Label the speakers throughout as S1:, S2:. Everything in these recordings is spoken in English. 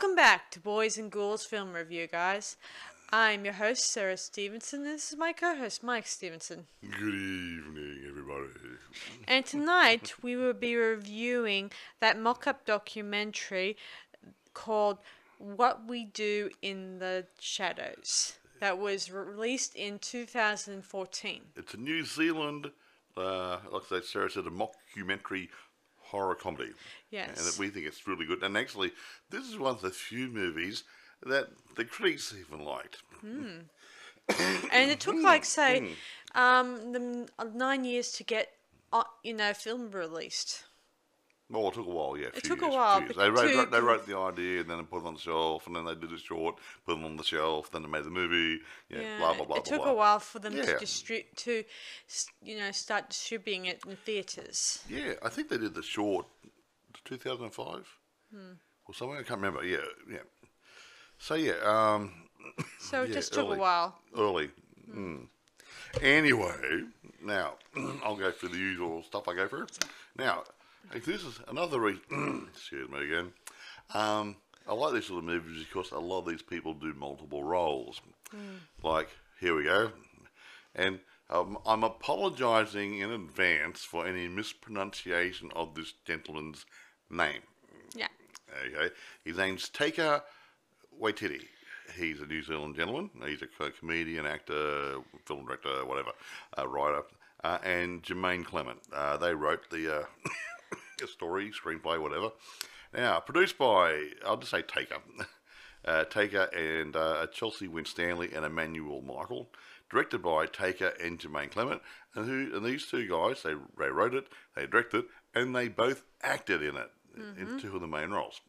S1: Welcome back to Boys and Ghouls Film Review, guys. I'm your host, Sarah Stevenson. This is my co host, Mike Stevenson.
S2: Good evening, everybody.
S1: And tonight we will be reviewing that mock up documentary called What We Do in the Shadows that was released in 2014.
S2: It's a New Zealand, uh, like I said, Sarah said, a mockumentary horror comedy.
S1: Yes.
S2: And that we think it's really good. And actually, this is one of the few movies that the critics even liked.
S1: And it took, like, say, um, the n- nine years to get, uh, you know, film released.
S2: Well, it took a while, yeah. a few
S1: took a
S2: years, few
S1: while.
S2: They wrote, they wrote the idea and then they put it on the shelf, and then they did a short, put it on the shelf, then they made the movie, yeah, blah, blah, blah,
S1: it
S2: blah,
S1: took
S2: blah.
S1: a while for them to
S2: Yeah.
S1: distribute to, you know, start distributing it in theaters.
S2: Yeah, I think they did the short 2005
S1: Hmm.
S2: or something. I can't remember. Yeah, yeah. So, yeah, um,
S1: So it
S2: Yeah,
S1: just took
S2: early.
S1: a while.
S2: early. Mm. Anyway, now I'll go through the usual stuff I go through. Now, if this is another reason. excuse me again. Um, I like these sort of movies because a lot of these people do multiple roles. Like here we go, and um, I'm apologising in advance for any mispronunciation of this gentleman's name.
S1: Yeah.
S2: Okay, his name's Taker Waititi. He's a New Zealand gentleman. He's a comedian, actor, film director, whatever, uh, writer. Uh, and Jermaine Clement. Uh, they wrote the uh, story, screenplay, whatever. Now, produced by, I'll just say Taker. Uh, Taker and uh, Chelsea Winstanley and Emanuel Michael. Directed by Taker and Jermaine Clement. And, who, and these two guys, they, they wrote it, they directed it, and they both acted in it, in two of the main roles.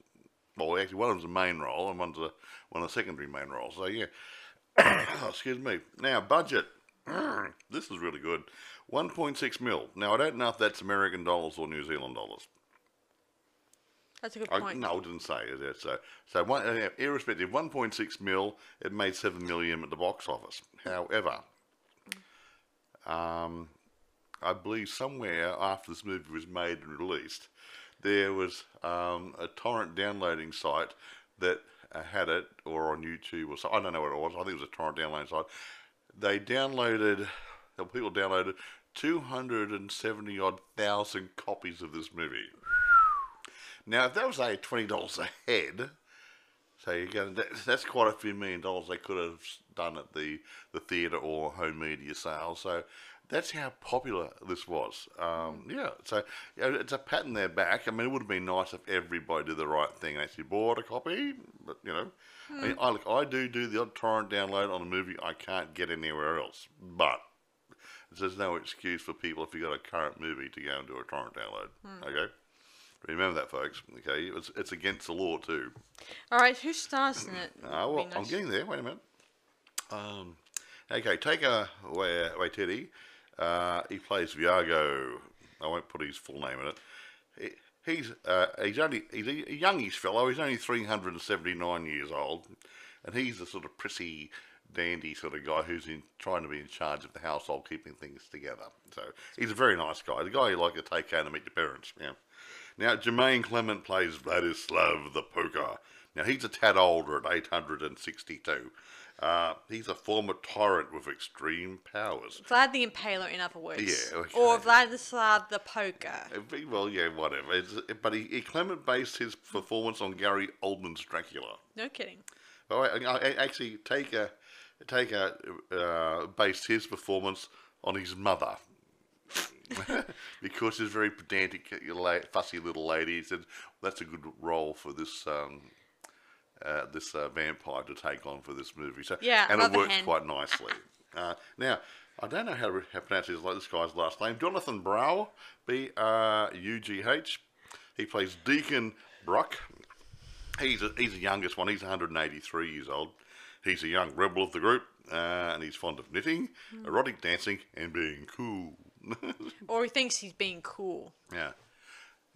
S2: Well, actually, one of them's a main role and one's a one of the secondary main roles. So yeah, excuse me. Now budget. this is really good. 1.6 mil. Now I don't know if that's American dollars or New Zealand dollars.
S1: That's a good
S2: I,
S1: point.
S2: no, I didn't say it. So so one, uh, irrespective, 1.6 mil. It made seven million at the box office. However, um, I believe somewhere after this movie was made and released, there was um, a torrent downloading site that uh, had it, or on YouTube, or so, I don't know what it was. I think it was a torrent downloading site. They downloaded, the people downloaded 270 odd thousand copies of this movie. Now, if that was say twenty dollars a head, so you're going that, that's quite a few million dollars they could have done at the the theatre or home media sales. So that's how popular this was. Um, yeah, so you know, it's a pat in their back. I mean, it would have been nice if everybody did the right thing and actually bought a copy. But you know, I, mean, I look, I do do the odd torrent download on a movie I can't get anywhere else. But there's no excuse for people if you got a current movie to go and do a torrent download. Okay. Remember that, folks. Okay, it's, it's against the law too.
S1: All right, who stars in it?
S2: Well,
S1: be
S2: I'm getting there. Wait a minute. Um, okay, take a way, way Teddy. Uh, he plays Viago. I won't put his full name in it. He, he's uh, he's only he's a youngish fellow. He's only 379 years old, and he's the sort of prissy, dandy sort of guy who's in trying to be in charge of the household, keeping things together. So he's a very nice guy. The guy you like to take out and meet your parents. Yeah. Now, Jermaine Clement plays Vladislav the Poker. Now, he's a tad older at 862. Uh, he's a former tyrant with extreme powers.
S1: Vlad the Impaler, in other words.
S2: Yeah, okay.
S1: Or Vladislav the Poker.
S2: Well, yeah, whatever. It's, but he, he Clement based his performance on Gary Oldman's Dracula.
S1: No kidding.
S2: Oh, I, I actually take a take uh, based his performance on his mother because she's very pedantic, fussy little lady. He said that's a good role for this um, uh, this uh, vampire to take on for this movie. So
S1: Yeah,
S2: and it works
S1: hand.
S2: quite nicely. uh, now. I don't know how to, how pronounce his, this guy's last name. Jonathan Brow, B R U G H. He plays Deacon Brock. He's a, he's the youngest one. He's 183 years old. He's a young rebel of the group, uh, and he's fond of knitting, erotic dancing, and being cool.
S1: Or he thinks he's being cool.
S2: yeah.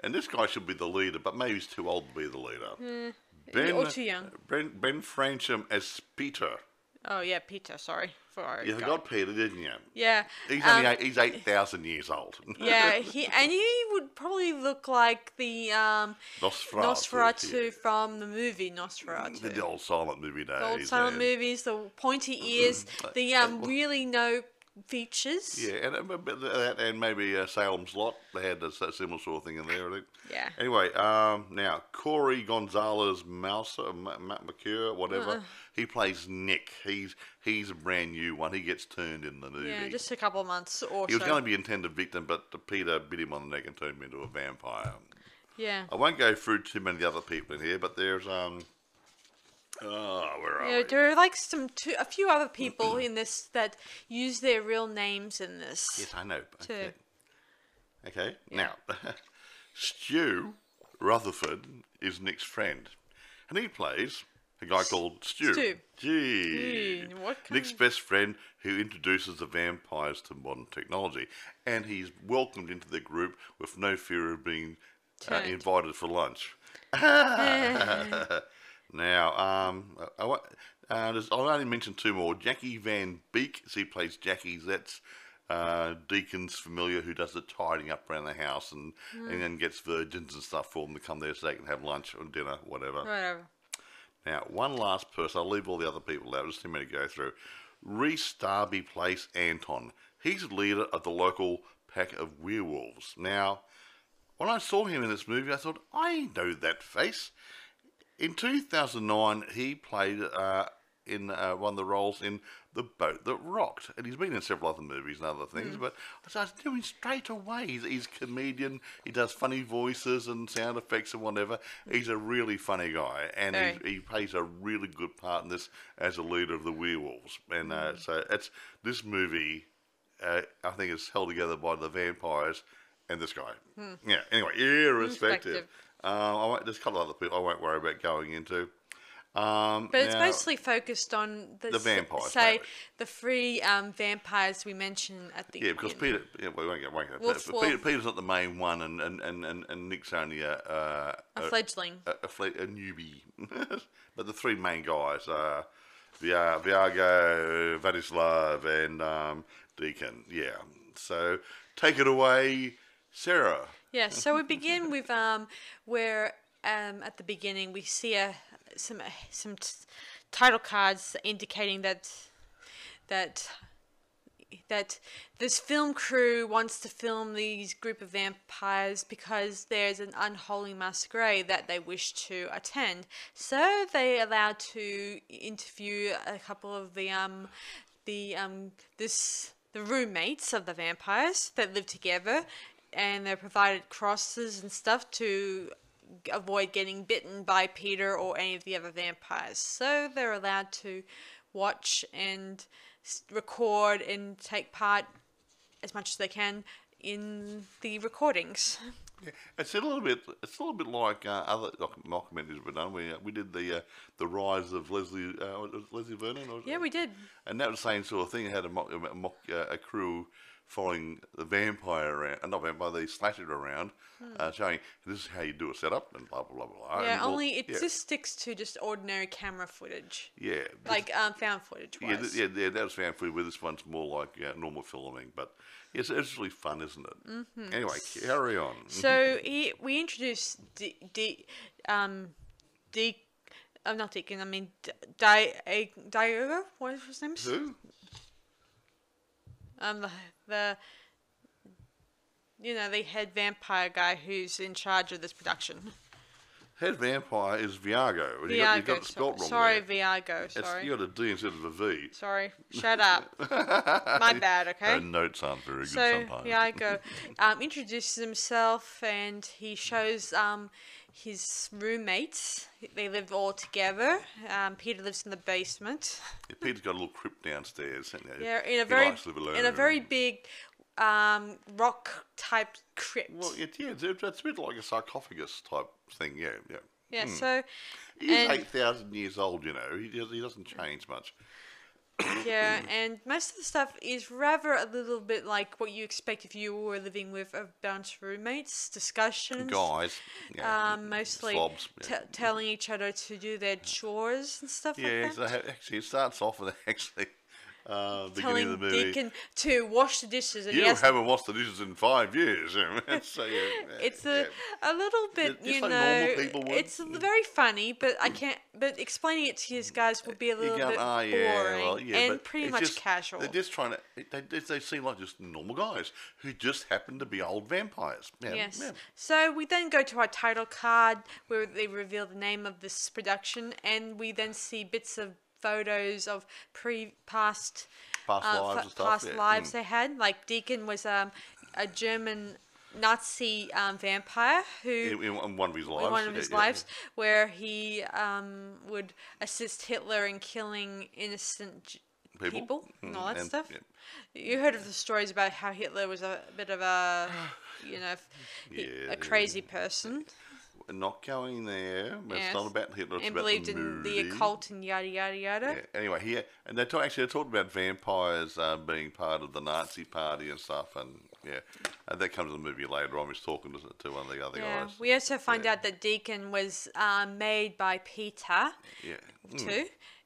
S2: And this guy should be the leader, but maybe he's too old to be the leader.
S1: or too young.
S2: Ben, ben Fransham as Peter.
S1: Oh, yeah, Peter, sorry. For
S2: You forgot Peter, didn't you?
S1: Yeah.
S2: He's
S1: um,
S2: only eight, he's eight thousand years old.
S1: yeah, he and he would probably look like the um,
S2: Nosferatu.
S1: Nosferatu
S2: yeah.
S1: from the movie Nosferatu.
S2: The, the old silent movie days.
S1: The old silent
S2: yeah.
S1: movies, the pointy ears, the um, really no features.
S2: Yeah, and, uh, that, and maybe uh, Salem's Lot. They had a similar sort of thing in there, I think.
S1: Yeah.
S2: Anyway, um, now Corey Gonzalez Mouse, uh, Matt McCure, whatever.
S1: Uh-uh.
S2: He plays Nick. He's he's a brand new one. He gets turned in the movie.
S1: Yeah, just a couple of months or
S2: he was
S1: so.
S2: going to be intended victim, but Peter bit him on the neck and turned him into a vampire.
S1: yeah.
S2: I won't go through too many other people in here, but there's um. Oh, where are
S1: Yeah,
S2: we?
S1: there are like some two, a few other people in this that use their real names in this.
S2: Yes, I know.
S1: Two.
S2: Okay. Okay. Now, Stu Rutherford is Nick's friend, and he plays a guy called Stu.
S1: Stu.
S2: Gee.
S1: What kind
S2: Nick's best friend who introduces the vampires to modern technology, and he's welcomed into the group with no fear of being uh, invited for lunch. Now, um, I, wa- uh, I'll only mention two more. Jackie Van Beek, she plays Jackie. That's uh, Deacon's familiar who does the tidying up around the house and, and then gets virgins and stuff for them to come there so they can have lunch or dinner, whatever.
S1: Whatever.
S2: Now, one last person. I'll leave all the other people out. Just too many to go through. Rhys Darby plays Anton. He's the leader of the local pack of werewolves. Now, when I saw him in this movie, I thought, I know that face. In 2009, he played uh, in uh, one of the roles in The Boat That Rocked, and he's been in several other movies and other things. But I started doing straight away. He's, he's a comedian. He does funny voices and sound effects and whatever. He's a really funny guy, and
S1: Very.
S2: he, he plays a really good part in this as a leader of the werewolves. And uh, so it's this movie. Uh, I think is held together by the vampires and this guy. Yeah. Anyway, irrespective. Um, I won't, there's a couple of other people I won't worry about going into. Um,
S1: But it's
S2: now-
S1: mostly focused on the,
S2: The vampires,
S1: Say
S2: mainly.
S1: the three um, vampires we mentioned at the
S2: Yeah, because. Peter, yeah, we won't get, won't get
S1: Well,
S2: but Peter, Peter's not the main one, and, and, and, and, and Nick's only a a,
S1: a fledgling.
S2: a, a, fle- a newbie. but the three main guys are Via- Viago, Vladislav, and um, Deacon. Yeah. So take it away, Sarah.
S1: Yeah, so we begin with um, where um, at the beginning we see a some some t- title cards indicating that that that this film crew wants to film these group of vampires because there's an unholy masquerade that they wish to attend. So they allowed to interview a couple of the um the um this the roommates of the vampires that live together and they're provided crosses and stuff to avoid getting bitten by Peter or any of the other vampires. So they're allowed to watch and record and take part as much as they can in the recordings.
S2: Yeah, it's a little bit. It's a little bit like uh, other doc- documentaries we've done. We uh, we did the uh, the rise of Leslie uh, Leslie Vernon. Or,
S1: Yeah, we did.
S2: And that was the same sort of thing. It had a mock, a, mock, uh, a crew following the vampire around, uh, not vampire, the slasher around, uh, showing this is how you do a setup and blah blah blah blah.
S1: Hmm. Yeah,
S2: And
S1: only it
S2: yeah,
S1: just sticks to just ordinary camera footage,
S2: yeah,
S1: like um, found footage
S2: yeah, th- yeah, yeah, that was found footage. Where this one's more like yeah, normal filming, but yes, it's really fun, isn't it? Mm-hmm. Anyway, carry on.
S1: So he, we introduced D, D um, D, I'm not Deacon. I mean Di, Diogo. What is his name?
S2: Who?
S1: Um, the, the, you know, the head vampire guy who's in charge of this production.
S2: Head vampire is Viago. and you got, you got spelt wrong
S1: sorry,
S2: there.
S1: Viago.
S2: It's,
S1: Sorry.
S2: you got a D instead of a V.
S1: Sorry. Shut up. My bad. Okay.
S2: Uh, notes aren't very good
S1: So
S2: sometimes.
S1: Viago um, introduces himself and he shows um, his roommates. They live all together. Um, Peter lives in the basement.
S2: Yeah, Peter's got a little crypt downstairs. You know.
S1: Yeah, in a very
S2: likes to live alone.
S1: in a very big um, rock type crypt.
S2: Well, it, yeah, it's, it's a bit like a sarcophagus type thing. Yeah, yeah.
S1: yeah. So
S2: He's
S1: And-
S2: eight thousand years old. You know, he he doesn't change much.
S1: yeah, and most of the stuff is rather a little bit like what you expect if you were living with a bunch of roommates. Discussions.
S2: Guys, yeah,
S1: Um, mostly
S2: slobs.
S1: t-
S2: Yeah,
S1: telling each other to do their chores and stuff
S2: yeah
S1: like
S2: so
S1: that.
S2: ha- actually, it starts off with actually uh, beginning
S1: telling
S2: of the movie.
S1: Deacon to wash the dishes, and
S2: you haven't washed the dishes in five years. so, yeah,
S1: it's
S2: yeah.
S1: a, a little bit,
S2: Just
S1: you
S2: like
S1: know, it's very funny, but I can't. But explaining it to you guys would be a little
S2: go,
S1: bit
S2: "Ah,
S1: boring
S2: yeah, well, yeah,"
S1: and pretty much
S2: just-
S1: casual.
S2: They're just trying to. They, they, seem like just normal guys who just happen to be old vampires.
S1: Yes.
S2: yeah.
S1: So we then go to our title card where they reveal the name of this production, and we then see bits of photos of pre past
S2: Past
S1: uh,
S2: lives stuff.
S1: past
S2: yeah.
S1: lives
S2: mm.
S1: they had. Like Deacon was um, a German Nazi um, vampire who
S2: In, in one of his lives.
S1: one of his
S2: yeah.
S1: lives where he um, would assist Hitler in killing innocent j-
S2: People.
S1: people, and all that
S2: Mm, and-
S1: stuff.
S2: yeah.
S1: You heard of the stories about how Hitler was a bit of a, you know,
S2: Yeah,
S1: a crazy person
S2: not going there. It's
S1: Yes.
S2: not about Hitler. It's
S1: and
S2: about
S1: believed
S2: the
S1: in the occult and yada yada yada.
S2: Yeah. Anyway, he and they talk, actually they talked about vampires uh, being part of the Nazi party and stuff, and yeah, and that comes in the movie later on. He's talking to, to one of the other
S1: Yeah.
S2: guys.
S1: We also find
S2: Yeah.
S1: out that Deacon was um, made by Peter
S2: yeah. Mm.
S1: too,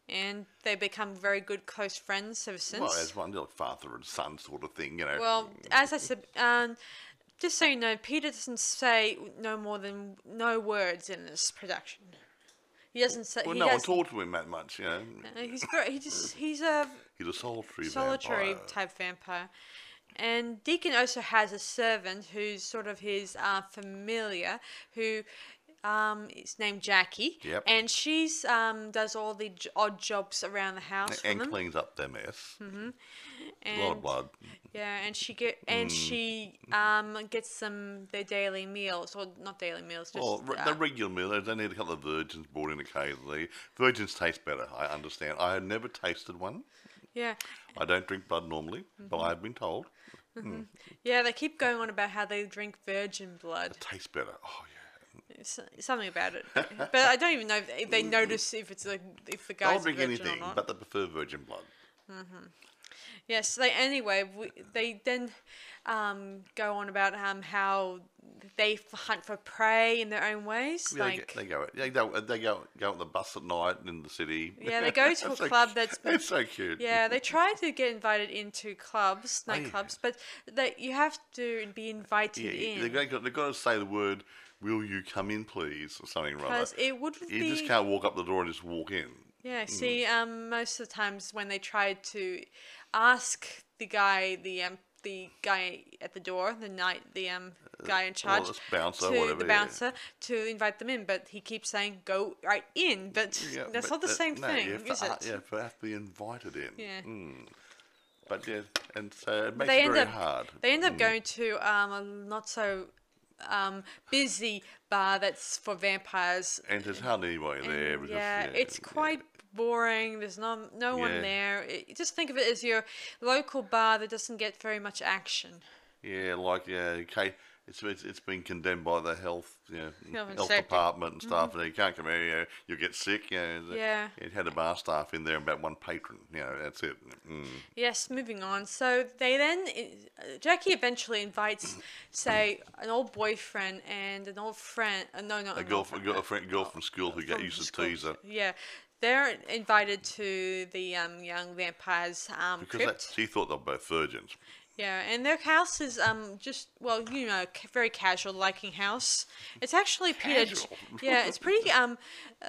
S1: and they become very good close friends ever since.
S2: Well, as one like father and son sort of thing, you know.
S1: Well, as I said, um, just so you know, Peter doesn't say no more than no words in this production. He doesn't say.
S2: well,
S1: he
S2: no one talked to him that much, you know.
S1: He's very. He just. He's a
S2: He's a solitary,
S1: solitary
S2: vampire.
S1: type vampire. And Deacon also has a servant who's sort of his uh, familiar, who um, is named Jackie.
S2: Yep.
S1: And she's um, does all the j- odd jobs around the house for
S2: and
S1: them.
S2: cleans up their mess.
S1: And,
S2: A lot of blood.
S1: Yeah, and she get and
S2: Mm.
S1: she um gets them their daily meals or not daily meals, just
S2: Well, re-
S1: uh,
S2: the regular meal, they need a couple of virgins brought in occasionally. Virgins taste better, I understand. I have never tasted one.
S1: yeah,
S2: I don't drink blood normally,
S1: Mm-hmm.
S2: but I've been told
S1: yeah. They keep going on about how they drink virgin blood.
S2: it tastes better. Oh, yeah.
S1: Something about it, but I don't even know if they, notice if it's like if the
S2: I'll
S1: guy's a
S2: drink
S1: virgin
S2: anything,
S1: or not.
S2: but they prefer virgin blood. Mhm.
S1: Yes. They anyway. We, they then um, go on about um, how they hunt for prey in their own ways.
S2: Yeah,
S1: like
S2: they, go, they go. They go. Go. On the bus at night in the city.
S1: Yeah, they go to a
S2: so
S1: club that's. been-
S2: It's so cute.
S1: Yeah, they try to get invited into clubs,
S2: Oh, yeah.
S1: nightclubs, but they, you have to be invited
S2: Yeah,
S1: in.
S2: they got, they got to say the word, "Will you come in, please?" or something or other.
S1: because it would
S2: You
S1: be.
S2: just can't walk up the door and just walk in.
S1: Yeah, see, um, most of the times when they tried to ask the guy, the um, the guy at the door, the night, the um, guy in charge,
S2: Uh, this bouncer,
S1: to
S2: whatever,
S1: the
S2: yeah.
S1: bouncer, to invite them in, but he keeps saying, "Go right in," but
S2: Yeah,
S1: that's
S2: but
S1: not the
S2: that-
S1: same
S2: no,
S1: thing, is
S2: to,
S1: it?
S2: uh, Yeah, you have to be invited in.
S1: Yeah.
S2: Mm. But yeah, and so it makes
S1: they
S2: it
S1: end
S2: very
S1: up
S2: hard.
S1: they end up
S2: Mm.
S1: going to um, a not so um, busy bar that's for vampires.
S2: And there's hardly anybody there. Because,
S1: yeah, it's
S2: yeah.
S1: quite boring. There's no no
S2: Yeah.
S1: one there. It, just think of it as your local bar that doesn't get very much action.
S2: Yeah, like yeah, okay. It's, it's it's been condemned by the health, you know,
S1: Health
S2: health department and stuff, and you can't come here. You know, you'll get sick. You know,
S1: Yeah.
S2: It had a bar staff in there, and about one patron. You know, that's it. Mm.
S1: Yes, moving on. So they then Jackie eventually invites, say, an old boyfriend and an old friend. Uh, no, no,
S2: A girl, a girl, a friend, girl from school who got used to
S1: school.
S2: tease her
S1: Yeah, they're invited to the um, young vampire's um,
S2: because that,
S1: crypt.
S2: she thought they were both virgins.
S1: Yeah, and their house is um just well, you know, very casual liking house. It's actually Peter.
S2: Casual?
S1: yeah, it's pretty. Um,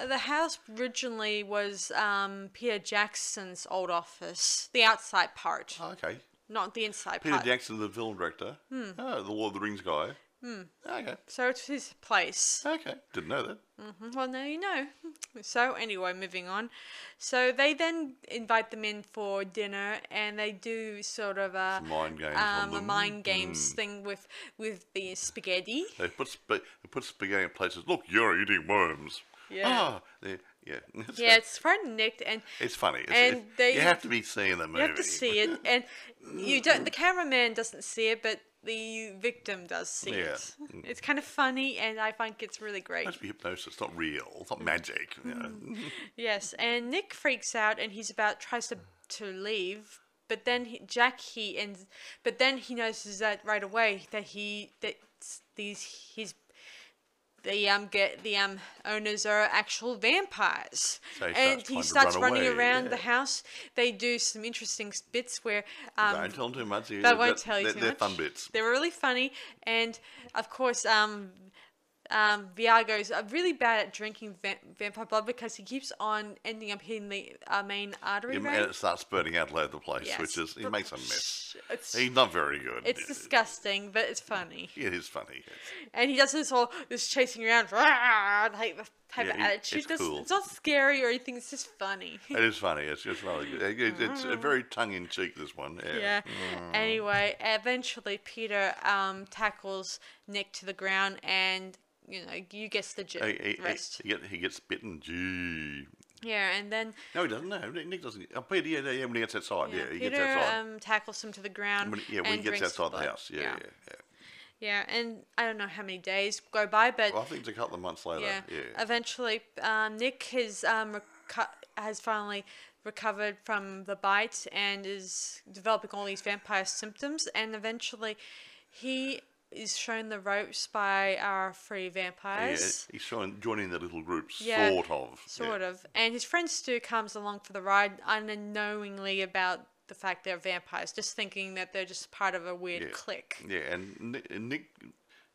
S1: the house originally was um Peter Jackson's old office, the outside part,
S2: Oh, okay.
S1: not the inside
S2: Peter
S1: part.
S2: Jackson, the film director.
S1: Hmm.
S2: Oh, the Lord of the Rings guy. Okay.
S1: so it's his place.
S2: Okay. Didn't know that.
S1: Mm-hmm. Well, now you know. So anyway, moving on. So they then invite them in for dinner, and they do sort of a
S2: Some mind games
S1: um, a mind games thing with with the spaghetti.
S2: They put sp- they put spaghetti in places. Look, you're eating worms.
S1: Yeah.
S2: Ah, yeah. It's,
S1: Yeah, it's and Nick, and
S2: it's funny. It's,
S1: and
S2: it's-
S1: they-
S2: you have to be seeing the movie.
S1: you have to see it, and you don't. The cameraman doesn't see it, but the victim does see
S2: Yeah.
S1: it. It's kind of funny, and I think it's really great.
S2: It must be hypnosis. It's not real.
S1: Mm.
S2: It's not magic. You know.
S1: Yes, and Nick freaks out, and he's about tries to to leave, but then he, Jack he ends, but then he notices that right away that he that s- these he's the um get the um owners are actual vampires,
S2: So he
S1: and
S2: starts
S1: he starts
S2: run
S1: running
S2: away,
S1: around the house. They do some interesting bits where um,
S2: Don't tell them too much.
S1: that won't tell you
S2: they're,
S1: too
S2: they're
S1: much.
S2: fun bits.
S1: They were really funny, and of course, um, um, Viago's really bad at drinking va- vampire blood because he keeps on ending up hitting the uh, main artery
S2: Yeah, and it starts spurting out all over the place,
S1: Yes.
S2: which is he makes a mess.
S1: It's
S2: He's not very good.
S1: it's disgusting, but it's funny.
S2: It is funny.
S1: And he does this whole this chasing around type of type
S2: Yeah,
S1: of attitude.
S2: it's cool.
S1: It's not scary or anything. It's just funny.
S2: It is funny. It's just really good. It- it- it's a very tongue in cheek. This one. Yeah.
S1: Yeah. Anyway, eventually Peter um, tackles Nick to the ground, and you know you guess the
S2: He,
S1: j-
S2: he, he,
S1: rest.
S2: he, get, he gets bitten. Gee.
S1: Yeah, and then
S2: No, he doesn't. No, Nick doesn't. Oh, Peter, yeah, yeah, when he gets outside, yeah,
S1: yeah,
S2: he
S1: Peter
S2: gets outside.
S1: um, tackles him to the ground.
S2: when, yeah, when he gets outside the
S1: blood.
S2: house. Yeah, yeah, yeah.
S1: Yeah, and I don't know how many days go by, but
S2: Well, I think it's a couple of months later.
S1: yeah,
S2: Yeah.
S1: eventually um, Nick has um, reco- has finally recovered from the bite and is developing all these vampire symptoms, and eventually he is shown the ropes by our three vampires.
S2: Yeah, he's joining the little groups,
S1: Yeah,
S2: sort of.
S1: Sort of. And his friend Stu comes along for the ride unknowingly about the fact they're vampires, just thinking that they're just part of a weird
S2: Yeah.
S1: clique.
S2: Yeah, and Nick, and Nick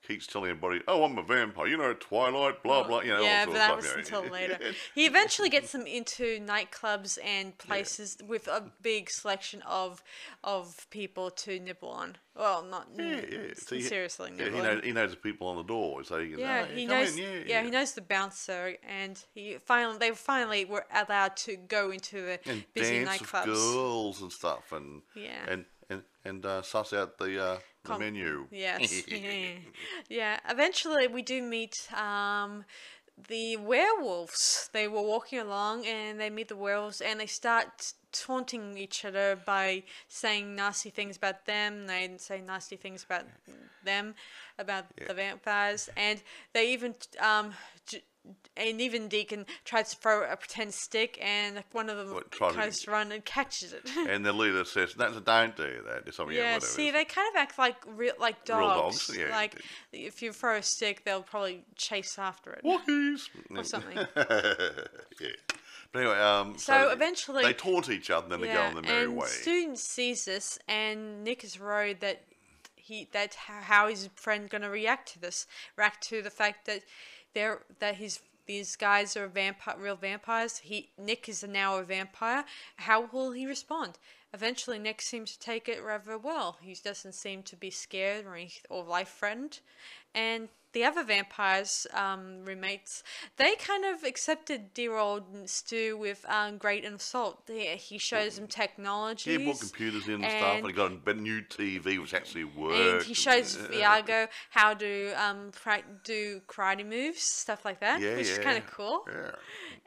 S2: keeps telling everybody, "Oh, I'm a vampire," you know, Twilight, blah blah, you know.
S1: yeah, but that
S2: stuff,
S1: was
S2: you know.
S1: until later. He eventually gets them into nightclubs and places with a big selection of of people to nibble on. Well, not
S2: Yeah, yeah. He-
S1: seriously
S2: Yeah, he knows, he knows the people on the door, so he can.
S1: Yeah,
S2: "Oh,
S1: he knows.
S2: In,
S1: yeah,
S2: yeah,
S1: he knows the bouncer, and he finally they finally were allowed to go into the
S2: And
S1: busy
S2: dance with
S1: nightclubs.
S2: girls and stuff, and
S1: Yeah.
S2: and and and uh, suss out the uh, the
S1: Com-
S2: menu.
S1: Yes. yeah. yeah. Eventually, we do meet um, the werewolves. They were walking along and they meet the werewolves and they start taunting each other by saying nasty things about them. They say nasty things about them, about the vampires, and they even um, j- and even Deacon tries to throw a pretend stick, and one of them tries to run and catches it.
S2: and the leader says, "That's a don't do that." Or something.
S1: Yeah,
S2: whatever.
S1: see, they kind of act like real, like
S2: Real
S1: dogs.
S2: dogs, yeah.
S1: Like if you throw a stick, they'll probably chase after it
S2: Walkies.
S1: or something.
S2: yeah. But anyway, um,
S1: So
S2: they-
S1: eventually-
S2: they taunt each other, and then they go
S1: yeah,
S2: on their merry
S1: and
S2: way.
S1: student sees this, and Nick is worried that he that how, how is his friend gonna react to this? React to the fact that they're that his these guys are vampire, real vampires. He Nick is now a vampire. How will he respond? Eventually, Nick seems to take it rather well. He doesn't seem to be scared or, or life threatened. And the other vampires, um, roommates, they kind of accepted dear old Stu with um, great insult. He, he shows them technology.
S2: Yeah, brought computers in and, stuff, and he got a new TV which actually worked.
S1: and he shows Viago how to um do karate moves, stuff like that,
S2: Yeah,
S1: which is kind of cool.
S2: Yeah.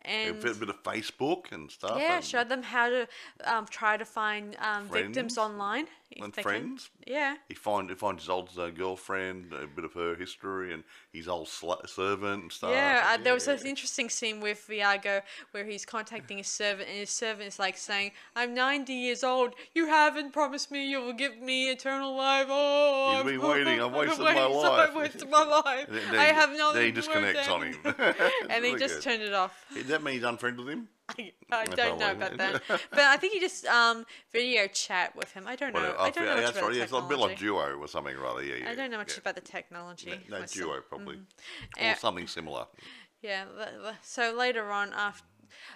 S2: A
S1: And
S2: bit, bit of Facebook and stuff.
S1: yeah,
S2: and,
S1: showed them how to um, try to find um, victims online. If
S2: and
S1: can.
S2: friends.
S1: Yeah.
S2: He find he finds his old uh, girlfriend, a bit of her history, and his old sl- servant and stuff.
S1: Yeah, uh,
S2: and
S1: there was
S2: yeah.
S1: this interesting scene with Viago where he's contacting his servant, and his servant is like saying, "I'm 90 years old. You haven't promised me you will give me eternal life. Oh, I've-
S2: been waiting. I've wasted my life."
S1: I've wasted my life.
S2: Then-
S1: I have no.
S2: Then he disconnects on him.
S1: and he
S2: Really
S1: just
S2: good.
S1: turned it off.
S2: That mean he's unfriended with him?
S1: I, I don't know about that, but I think he just um video chat with him. I don't know.
S2: Well,
S1: I don't know much
S2: that's
S1: about
S2: right.
S1: the
S2: Yeah, it's a bit like
S1: technology.
S2: Duo or something rather. Yeah, yeah.
S1: I don't know much
S2: yeah.
S1: about the technology.
S2: No, no. Duo probably, or
S1: Yeah.
S2: something similar.
S1: Yeah. So later on, after,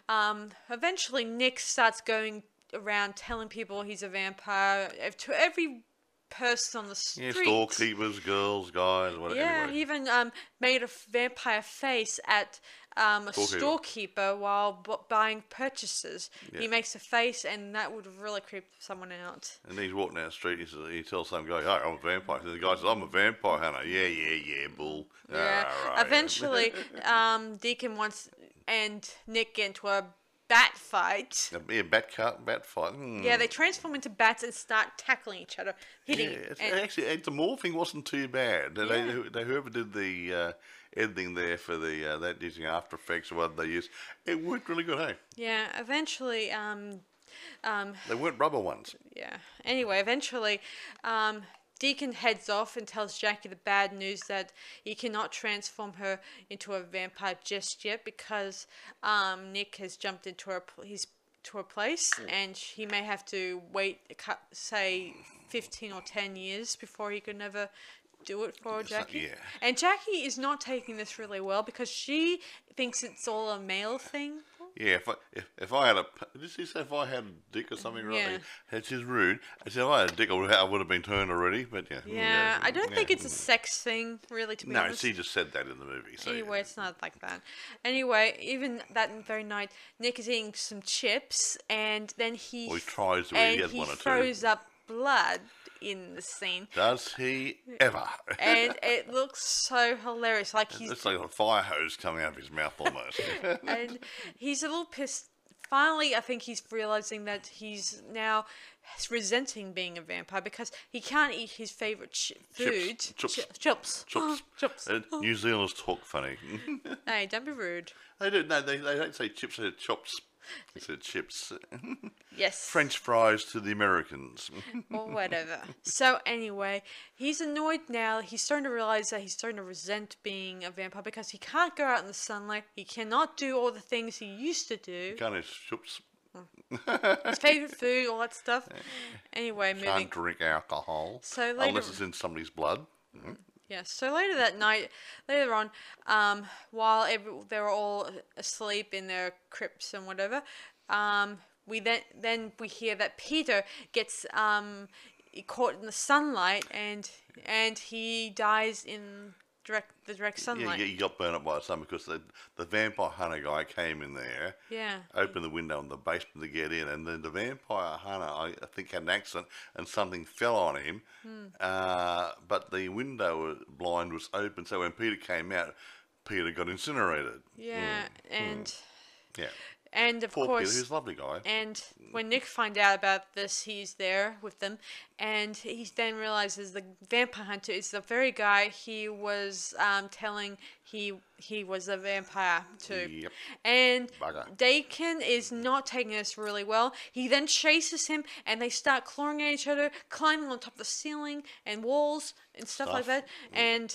S1: um, eventually Nick starts going around telling people he's a vampire uh, to every person on the street.
S2: Yeah, storekeepers, girls, guys, whatever.
S1: Yeah,
S2: anyway.
S1: he even um, made a vampire face at um, a
S2: Storekeeper.
S1: storekeeper while bu- buying purchases. He makes a face, and that would really creep someone out.
S2: And he's walking down the street. He says, he tells some guy, "Hey, I'm a vampire." And the guy says, "I'm a vampire hunter." Yeah, yeah, yeah, bull.
S1: Yeah.
S2: Ah, right.
S1: Eventually, um, Deacon wants and Nick get into a bat fight.
S2: yeah, bat cut, bat fight. Hmm.
S1: Yeah, they transform into bats and start tackling each other,
S2: Yeah,
S1: hitting.
S2: it's,
S1: and-
S2: actually, the morphing wasn't too bad. They, they, whoever did the uh, editing there for the uh, that using After Effects or what they use, it worked really good. Hey,
S1: yeah, eventually, um, um,
S2: they weren't rubber ones.
S1: yeah. Anyway, eventually, um, Deacon heads off and tells Jackie the bad news that he cannot transform her into a vampire just yet because um, Nick has jumped into her his to a place and he may have to wait say 15 or 10 years before he can never do it for Jackie.
S2: yeah.
S1: And Jackie is not taking this really well because she thinks it's all a male thing.
S2: Yeah, if I if, if I had a did she say if I had a dick or something right?
S1: Yeah.
S2: That's just rude. I said if I had a dick, I would have, I would have been turned already. But yeah.
S1: Yeah, I don't
S2: yeah.
S1: think it's a sex thing, really, to be
S2: No,
S1: honest.
S2: she just said that in the movie. So
S1: Anyway, it's not like that. Anyway, even that very night, Nick is eating some chips, and then he
S2: Well, he tries to
S1: and
S2: he
S1: he
S2: one or two.
S1: throws up blood in the scene,
S2: does he ever?
S1: and it looks so hilarious. Like he's
S2: it's like a fire hose coming out of his mouth almost.
S1: and he's a little pissed. Finally, I think he's realizing that he's now resenting being a vampire because he can't eat his favorite ch- food.
S2: Chips.
S1: Chi- chips.
S2: Chips.
S1: chips.
S2: Uh, New Zealanders talk funny.
S1: Hey, don't be rude.
S2: they do no, they, they don't say chips. They say chops. They say chips.
S1: Yes.
S2: French fries to the Americans.
S1: or whatever. So anyway, he's annoyed now. He's starting to realize that he's starting to resent being a vampire because he can't go out in the sunlight. He cannot do all the things he used to do.
S2: Can't have chips. Mm.
S1: His favorite food, all that stuff. Anyway, moving.
S2: Can't drink alcohol.
S1: So later-
S2: unless it's in somebody's blood. Mm.
S1: Yeah. So later that night, later on, um, while every, they were all asleep in their crypts and whatever, um, we then then we hear that Peter gets um caught in the sunlight and and he dies in direct the direct sunlight.
S2: yeah, he got burned up by the sun because the, the vampire hunter guy came in there,
S1: Yeah.
S2: opened the window in the basement to get in, and then the vampire hunter, I, I think, had an accident and something fell on him.
S1: Hmm.
S2: Uh, but the window blind was open, so when Peter came out, Peter got incinerated.
S1: Yeah, and
S2: Yeah.
S1: And of
S2: Poor
S1: course,
S2: who's a lovely guy.
S1: and when Nick find out about this, he's there with them, and he then realizes the vampire hunter is the very guy he was um, telling he he was a vampire too.
S2: Yep.
S1: And
S2: Bugger.
S1: Deacon is not taking this really well. He then chases him, and they start clawing at each other, climbing on top of the ceiling and walls and stuff, like
S2: Stuff.
S1: that. And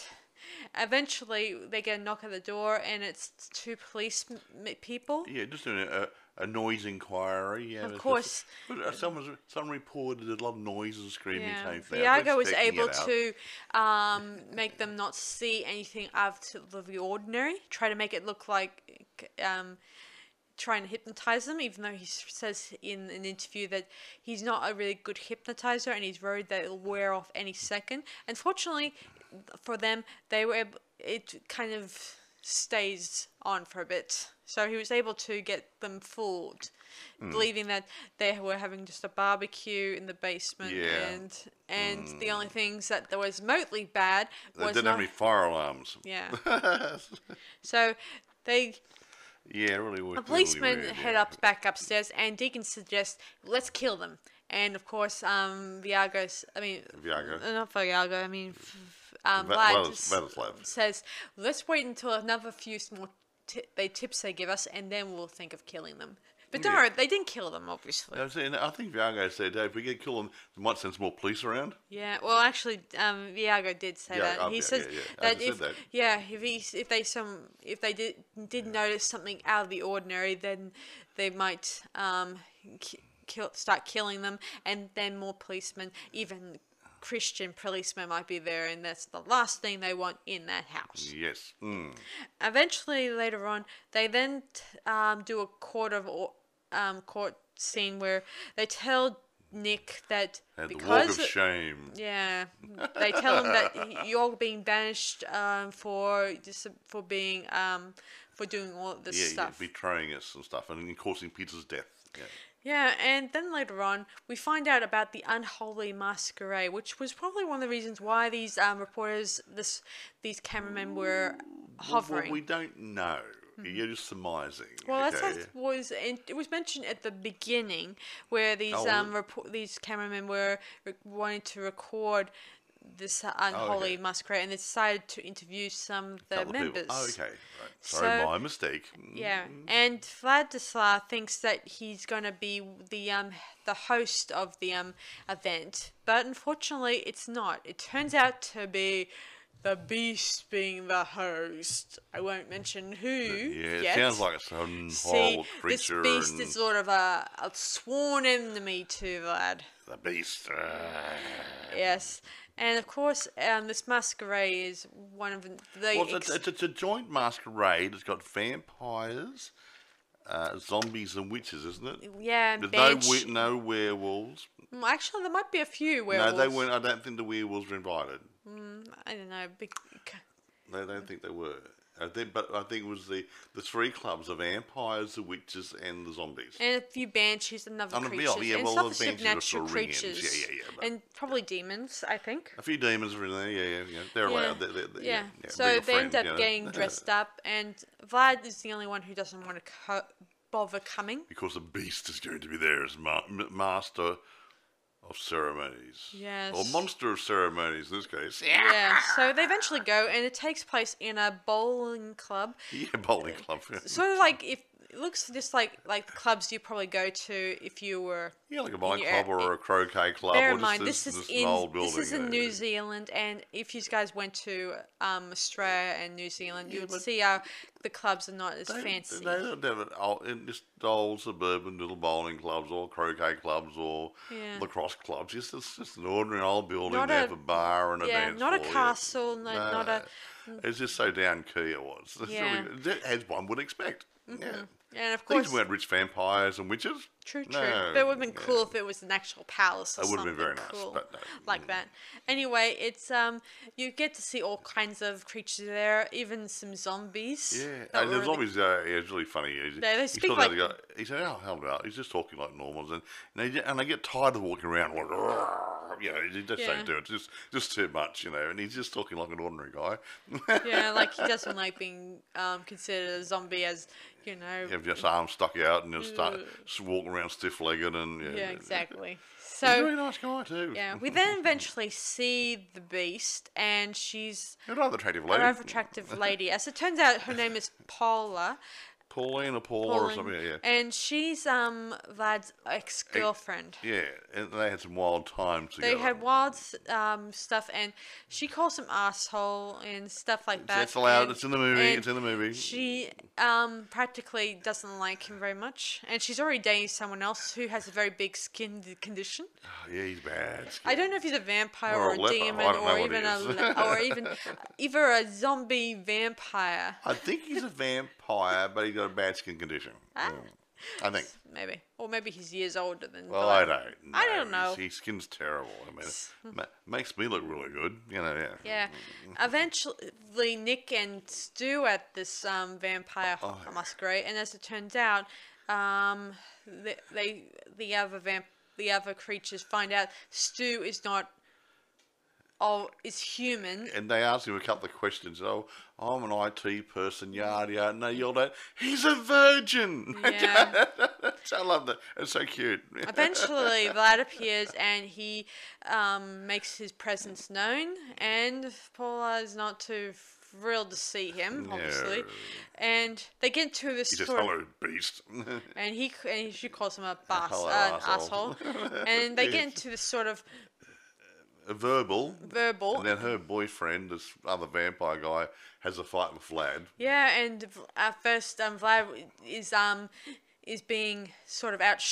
S1: eventually, they get a knock at the door, and it's two police m- people.
S2: Yeah, just doing a, a noise inquiry. Yeah,
S1: Of course.
S2: but, uh, Someone, someone reported a lot of noise and screaming
S1: Yeah,
S2: came from
S1: Viago was able to um, make them not see anything out of the ordinary. Try to make it look like um, trying to hypnotize them, even though he says in an interview that he's not a really good hypnotizer and he's worried that it'll wear off any second. Unfortunately, for them, they were able, it kind of stays on for a bit. So he was able to get them fooled,
S2: Hmm.
S1: believing that they were having just a barbecue in the basement,
S2: Yeah.
S1: and and the only things that there was remotely bad
S2: They
S1: was
S2: didn't have any fire alarms.
S1: yeah. so they
S2: Yeah, it really was.
S1: the
S2: really
S1: policeman
S2: weird,
S1: head
S2: yeah.
S1: up back upstairs, and Deacon suggests let's kill them. And of course, um, Viago's, I mean,
S2: Viago.
S1: uh, not Viago, I mean, f- um,
S2: Va-
S1: Vlad
S2: Vladis-
S1: s-
S2: Vladislav.
S1: says, let's wait until another few small ti they tips they give us, and then we'll think of killing them. But don't
S2: Yeah.
S1: worry, they didn't kill them, obviously.
S2: I, was saying, I think Viago said, hey, if we get killed, they might send some more police around.
S1: Yeah, well, actually, um, Viago did say
S2: Yeah,
S1: that. he
S2: yeah,
S1: says. That if
S2: that.
S1: yeah, if he if they some if they did did notice something out of the ordinary, then they might um ki- kill start killing them, and then more policemen, even Christian policemen, might be there, and that's the last thing they want in that house.
S2: Yes. Mm.
S1: Eventually, later on, they then um, do a court of um, court scene where they tell Nick that
S2: And
S1: because
S2: of shame.
S1: yeah, they tell him that you're being banished um, for for being um, for doing all this
S2: Yeah, yeah, betraying us and stuff, and causing Peter's death. Yeah.
S1: Yeah, and then later on, we find out about the unholy masquerade, which was probably one of the reasons why these um, reporters, this these cameramen were hovering.
S2: Well, we don't know. You're just surmising.
S1: Well, that's
S2: okay?
S1: what was it was mentioned at the beginning where these
S2: Oh,
S1: um report these cameramen were re- wanting to record this unholy masquerade, and they decided to interview some of the members.
S2: Oh, okay. Right. Sorry,
S1: So-
S2: my mistake.
S1: Yeah, and Vladislav thinks that he's gonna be the um the host of the um event, but unfortunately, it's not. It turns out to be the Beast being the host. I won't mention who.
S2: Yeah, it
S1: yet.
S2: sounds like some horrible
S1: See,
S2: horrible
S1: this
S2: creature.
S1: beast
S2: and
S1: is sort of a, a sworn enemy to Vlad.
S2: the beast. uh,
S1: Yes, and of course, um, this masquerade is one of the.
S2: well, it's, it's, it's a joint masquerade. It's got vampires, uh, zombies, and witches, isn't it?
S1: yeah, and
S2: There's
S1: bench.
S2: no we- no werewolves.
S1: Mm, Actually, there might be a few werewolves.
S2: No, they weren't. I don't think the werewolves were invited.
S1: I don't know. Big,
S2: They don't think they were. I think, but I think it was the, the three clubs: the vampires, the witches, and the zombies.
S1: and a few banshees and other
S2: yeah,
S1: creatures,
S2: yeah,
S1: and
S2: well,
S1: some
S2: the
S1: supernatural
S2: ring-ins, yeah, yeah, yeah,
S1: and probably demons. I think.
S2: A few demons were in there. Yeah, yeah, yeah. They're
S1: Yeah.
S2: allowed. They're, they're, they're-
S1: Yeah.
S2: yeah,
S1: so they
S2: friend,
S1: end up
S2: you know.
S1: getting dressed up, and Vlad is the only one who doesn't want to co- bother coming.
S2: because the beast is going to be there as ma- master of ceremonies.
S1: Yes.
S2: Or monster of ceremonies in this case.
S1: Yeah. So they eventually go, and it takes place in a bowling club,
S2: Yeah, bowling club.
S1: sort of like if it looks just like like the clubs you probably go to if you were
S2: Yeah, like a bowling club or a croquet club.
S1: Bear
S2: or
S1: in mind,
S2: this,
S1: this is
S2: this
S1: in this is in New Zealand, and if you guys went to um, Australia and New Zealand, you would see how the clubs are not as
S2: They,
S1: fancy.
S2: they don't have it all, in just old suburban little bowling clubs or croquet clubs or
S1: Yeah.
S2: lacrosse clubs. It's just, just an ordinary old building.
S1: Not
S2: they
S1: a-
S2: have a bar and a
S1: yeah,
S2: dance
S1: not a castle, no, not a.
S2: It's just so down key it was.
S1: Yeah. Mm-hmm.
S2: really- as one would expect. Yeah.
S1: And of
S2: These
S1: course,
S2: weren't rich vampires and witches.
S1: true, true.
S2: No,
S1: but it would have been
S2: yeah.
S1: cool if it was an actual palace or
S2: It would
S1: something
S2: have been very nice,
S1: cool
S2: but no.
S1: like that. Anyway, it's um, you get to see all kinds of creatures there, even some zombies.
S2: Yeah,
S1: that
S2: and
S1: were
S2: there's
S1: really-
S2: always uh, yeah, it's really funny. He,
S1: They- they
S2: he
S1: speak
S2: of
S1: like-
S2: he said, "Oh, hell no!" He's just talking like normals, and and they, and they get tired of walking around like, you know, he just
S1: Yeah.
S2: don't do it. It's just just too much, you know. And he's just talking like an ordinary guy.
S1: yeah, like he doesn't like being um, considered a zombie as you know.
S2: Have just arms stuck out and just start walking around stiff legged and yeah.
S1: Yeah, exactly.
S2: He's a
S1: So
S2: nice guy too.
S1: yeah, we then eventually see the beast, and she's
S2: another attractive lady.
S1: rather attractive lady. As it turns out, her name is Paula.
S2: Pauline or Paula or
S1: Pauline,
S2: something. Yeah, yeah.
S1: And she's um Vlad's ex girlfriend.
S2: Yeah, and they had some wild times together.
S1: They had wild um, stuff, and she calls him asshole and stuff like that.
S2: That's allowed.
S1: and-
S2: It's in the movie.
S1: and
S2: It's in the movie.
S1: She um, practically doesn't like him very much, and she's already dating someone else who has a very big skin d- condition.
S2: yeah, he's bad.
S1: I don't know if he's a vampire
S2: Or
S1: or,
S2: a
S1: a
S2: leper, I
S1: demon
S2: don't know
S1: or
S2: what he
S1: even a
S2: is.
S1: le- or even either a zombie vampire.
S2: I think he's a vampire, but he's got a bad skin condition.
S1: Ah.
S2: Mm. I think.
S1: Maybe, or maybe he's years older than.
S2: Well, I don't. Know.
S1: I don't know.
S2: His, his skin's terrible. I mean, it ma- makes me look really good. You know. Yeah.
S1: Yeah. Eventually, Nick and Stu at this um, vampire
S2: Oh,
S1: masquerade, and as it turns out, um, they, they the other vamp the other creatures find out Stu is not. Oh, is human.
S2: And they asked him a couple of questions. Oh, I'm an IT person, yada yada. And they yelled out, "He's a virgin!"
S1: Yeah.
S2: I love that. It's so cute.
S1: Eventually, Vlad appears and he um, makes his presence known, and Paula is not too thrilled to see him, obviously.
S2: No.
S1: And they get into this
S2: He just
S1: sort of
S2: hello beast.
S1: and he and she calls him a boss, uh, an
S2: asshole.
S1: asshole, and they get into this sort of
S2: verbal.
S1: verbal.
S2: And then her boyfriend, this other vampire guy, has a fight with Vlad.
S1: yeah, and at first, um, Vlad is um is being sort of out.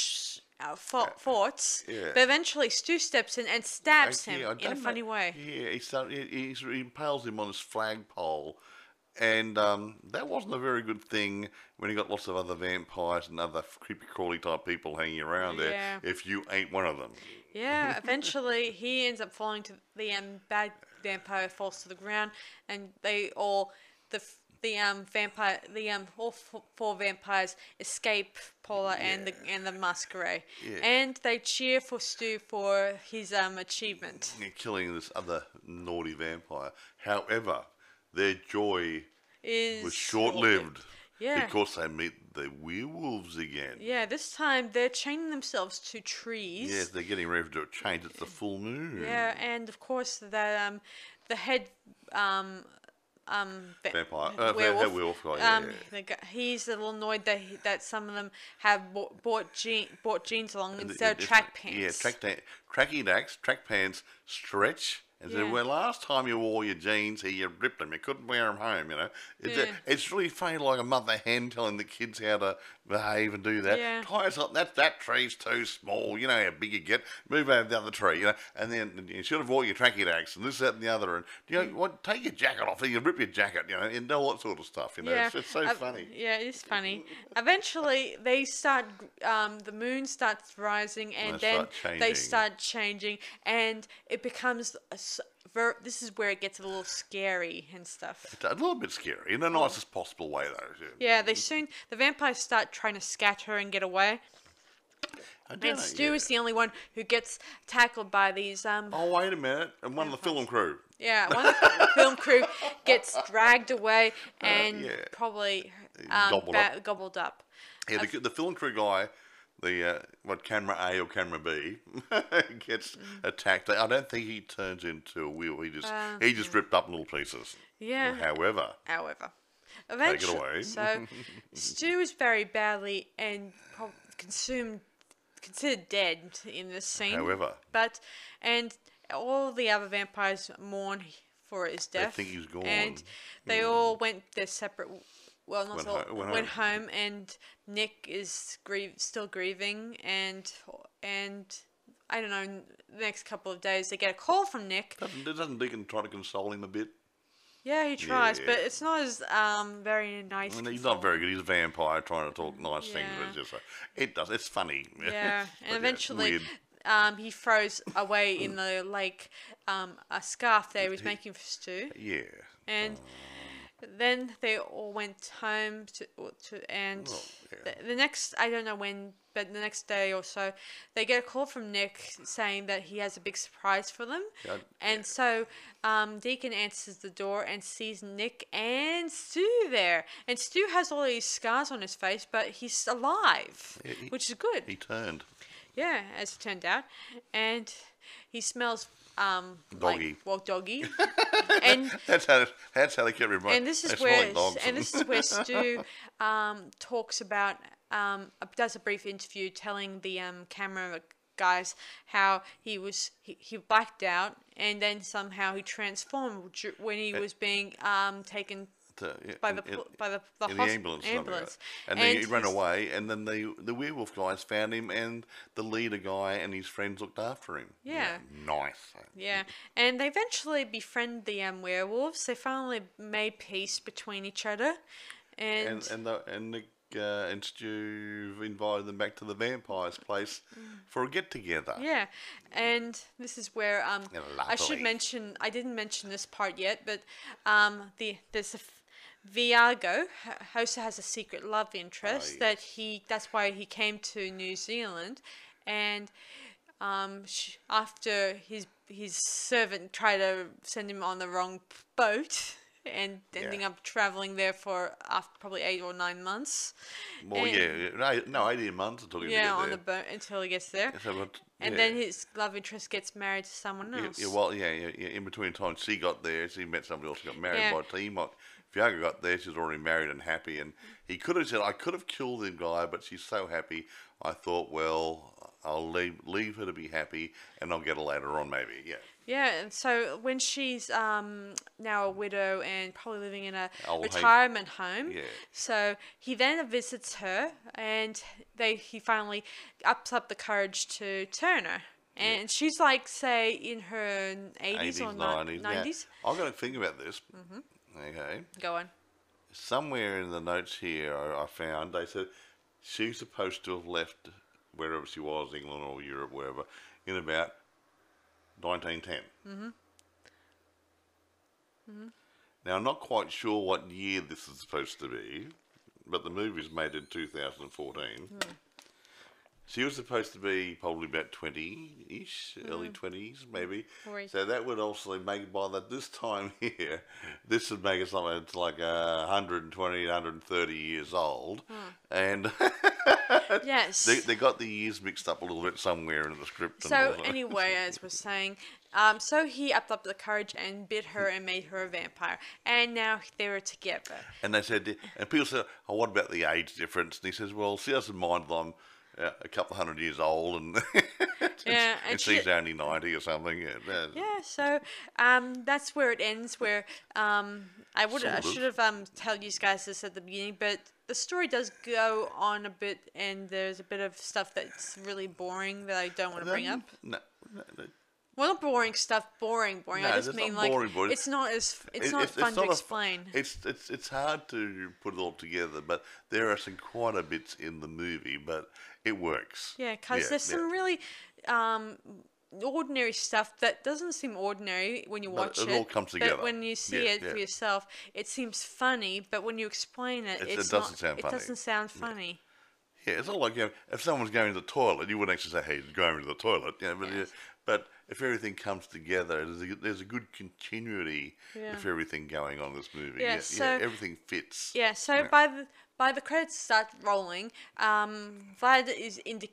S1: Out fought, fought,
S2: yeah.
S1: but eventually Stu steps in and stabs
S2: Actually,
S1: him
S2: I
S1: in a
S2: don't know-
S1: funny way.
S2: Yeah, he, start, he, he impales him on his flagpole. And um, that wasn't a very good thing when you got lots of other vampires and other creepy crawly type people hanging around there. If you ain't one of them,
S1: Yeah, eventually he ends up falling to the um, bad vampire falls to the ground, and they all the the um vampire the um all four vampires escape Paula and the and the masquerade,
S2: Yeah.
S1: and they cheer for Stu for his um achievement.
S2: you're killing this other naughty vampire. However, their joy
S1: Is
S2: was short lived.
S1: Yeah.
S2: Because they meet the werewolves again.
S1: Yeah, this time they're chaining themselves to trees.
S2: Yes, they're getting ready to change. It's the full moon.
S1: Yeah, and of course the um, the head um, um, va-
S2: Vampire. Uh,
S1: werewolf.
S2: werewolf guy, yeah,
S1: um,
S2: yeah.
S1: guy- he's a little annoyed that he, that some of them have bought bought, jean, bought jeans along
S2: And
S1: instead of track pants.
S2: Yeah, track tracky dacks, track pants, stretch. And
S1: Yeah.
S2: said, well, last time you wore your jeans here, you ripped them. You couldn't wear them home, you know. It's,
S1: Yeah.
S2: it's really funny, like a mother hen telling the kids how to behave and do that.
S1: Yeah.
S2: Tie us up. That, that tree's too small. You know how big you get. Move over down the other tree, you know. And then you should have wore your tracky dacks and this, that, and the other. And, you know, what, take your jacket off. You rip your jacket, you know, and all that sort of stuff, you know.
S1: Yeah,
S2: It's, just so
S1: uh,
S2: funny.
S1: Yeah, it is funny. Eventually, they start. Um, the moon starts rising, and
S2: They
S1: then
S2: start
S1: they start changing, and it becomes. A, ver- this is where it gets a little scary and stuff.
S2: It's a little bit scary in the nicest possible way, though.
S1: Yeah, they soon the vampires start trying to scatter and get away,
S2: I don't
S1: and
S2: know,
S1: Stu
S2: yeah.
S1: is the only one who gets tackled by these. Um,
S2: Oh, wait a minute. And one of the film crew.
S1: yeah, one of the film crew gets dragged away and
S2: Uh, yeah.
S1: probably um,
S2: Gobbled
S1: ba-
S2: up.
S1: gobbled up.
S2: Yeah, the, the film crew guy, the uh, what camera A or camera B, gets
S1: Mm.
S2: attacked. I don't think he turns into a wheel. He just
S1: Uh,
S2: he just ripped up little pieces.
S1: Yeah.
S2: However,
S1: However, take
S2: it
S1: eventually,
S2: away.
S1: so Stu is very badly and consumed, considered dead in this scene.
S2: However.
S1: but and all the other vampires mourn for his death.
S2: They think he's gone.
S1: and they all went their separate. Well, not
S2: Went
S1: all,
S2: ho- went
S1: went home, and Nick is grieve, still grieving, and and I don't know. The next couple of days, they get a call from Nick.
S2: doesn't, doesn't Deacon try to console him a bit?
S1: Yeah, he tries, but it's not as um very nice.
S2: I mean, he's not very good. He's a vampire trying to talk nice things. But it's just like, it does. It's funny.
S1: Yeah, and eventually, um, he throws away in the lake um, a scarf that he was making for stew.
S2: Yeah.
S1: and then they all went home to, to and
S2: Oh, yeah.
S1: the, the next I don't know when, but the next day or so, they get a call from Nick saying that he has a big surprise for them,
S2: Yeah,
S1: and so um, Deacon answers the door and sees Nick and Stu there, and Stu has all these scars on his face, but he's alive,
S2: Yeah, he-
S1: which is good.
S2: He turned.
S1: Yeah, as it turned out, and he smells um
S2: Doggy.
S1: like well doggy, and
S2: That's how. That's how they kept reminding.
S1: and this is where
S2: like
S1: and this is where Stu um talks about um does a brief interview telling the um camera guys how he was he, he blacked out and then somehow he transformed when he was being um taken
S2: to-
S1: by the
S2: in-
S1: by the the,
S2: in the ambulance,
S1: ambulance.
S2: and then he ran away. And then the the werewolf guys found him, and the leader guy and his friends looked after him.
S1: Yeah.
S2: nice.
S1: Yeah, and they eventually befriend the um, werewolves. They finally made peace between each other, and,
S2: And and the, and Nick uh, and Stu invited them back to the vampire's place for a get together.
S1: yeah, and this is where um I should mention I didn't mention this part yet, but um the there's a f- Viago also has a secret love interest
S2: yes.
S1: that he that's why he came to New Zealand, and um sh- after his his servant tried to send him on the wrong boat. And ending
S2: Yeah.
S1: up traveling there for after probably eight or nine months.
S2: Well,
S1: And-
S2: yeah, no, no, eighteen months until he
S1: Yeah, on
S2: there.
S1: the boat until he gets there.
S2: So, but,
S1: And then his love interest gets married to someone else.
S2: yeah, well, yeah, yeah, yeah. In between times, she got there. She met somebody else. Got married
S1: Yeah.
S2: by the Viago got there. She's already married and happy. And he could have said, "I could have killed the guy, but she's so happy." I thought, well, I'll leave leave her to be happy, and I'll get her later on, maybe. Yeah.
S1: yeah, and so when she's um, now a widow and probably living in a
S2: Old
S1: retirement home,
S2: Yeah.
S1: so he then visits her, and they he finally ups up the courage to turn her. And she's like, say, in her 80s, or
S2: 90s.
S1: 90s.
S2: Now, I've got to think about this. Mm-hmm. Okay.
S1: Go on.
S2: Somewhere in the notes here, I, I found they said she's supposed to have left wherever she was, England or Europe, wherever, in about 1910. Mm-hmm.
S1: Mm-hmm.
S2: Now, I'm not quite sure what year this is supposed to be, but the movie's made in 2014. She was supposed to be probably about 20 ish, early 20s, maybe.
S1: Right.
S2: So that would also make, by that this time here, this would make it something that's like uh, 120, 130 years old. And
S1: Yes.
S2: they, they got the years mixed up a little bit somewhere in the script.
S1: So anyway, as we're saying, um, so he upped up the courage and bit her and made her a vampire, and now they're together.
S2: And they said, and people said, "Oh, what about the age difference?" And he says, "Well, she doesn't mind that I'm uh, a couple of hundred years old, and
S1: Yeah,
S2: and,
S1: and she-
S2: she's only ninety or something." Yeah,
S1: Yeah, so um, that's where it ends. Where um, I would I
S2: Sort of.
S1: should have um tell you guys this at the beginning, but the story does go on a bit, and there's a bit of stuff that's really boring that I don't want to bring up.
S2: No, no, no.
S1: Well, not boring stuff, boring, boring.
S2: No,
S1: I just mean like
S2: boring, boring.
S1: it's not as it's
S2: It-
S1: not fun to
S2: not a-
S1: explain.
S2: it's it's it's hard to put it all together, but there are some quite a bits in the movie, but it works.
S1: Yeah, because
S2: Yeah,
S1: there's
S2: yeah.
S1: some really um, ordinary stuff that doesn't seem ordinary when you watch
S2: it
S1: it.
S2: all comes together.
S1: But when you see
S2: Yeah,
S1: it for yourself, it seems funny. But when you explain it,
S2: It- it doesn't
S1: not,
S2: sound
S1: It
S2: funny.
S1: doesn't sound funny.
S2: Yeah, it's not like you know, if someone's going to the toilet, you wouldn't actually say, "Hey, he's going to the toilet." You know, but,
S1: Yes.
S2: yeah, but if everything comes together, there's a, there's a good continuity
S1: Yeah.
S2: of everything going on in this movie.
S1: Yeah,
S2: yeah,
S1: so-
S2: yeah, everything fits.
S1: Yeah. So by the by the credits start rolling, um, Vlad is indi-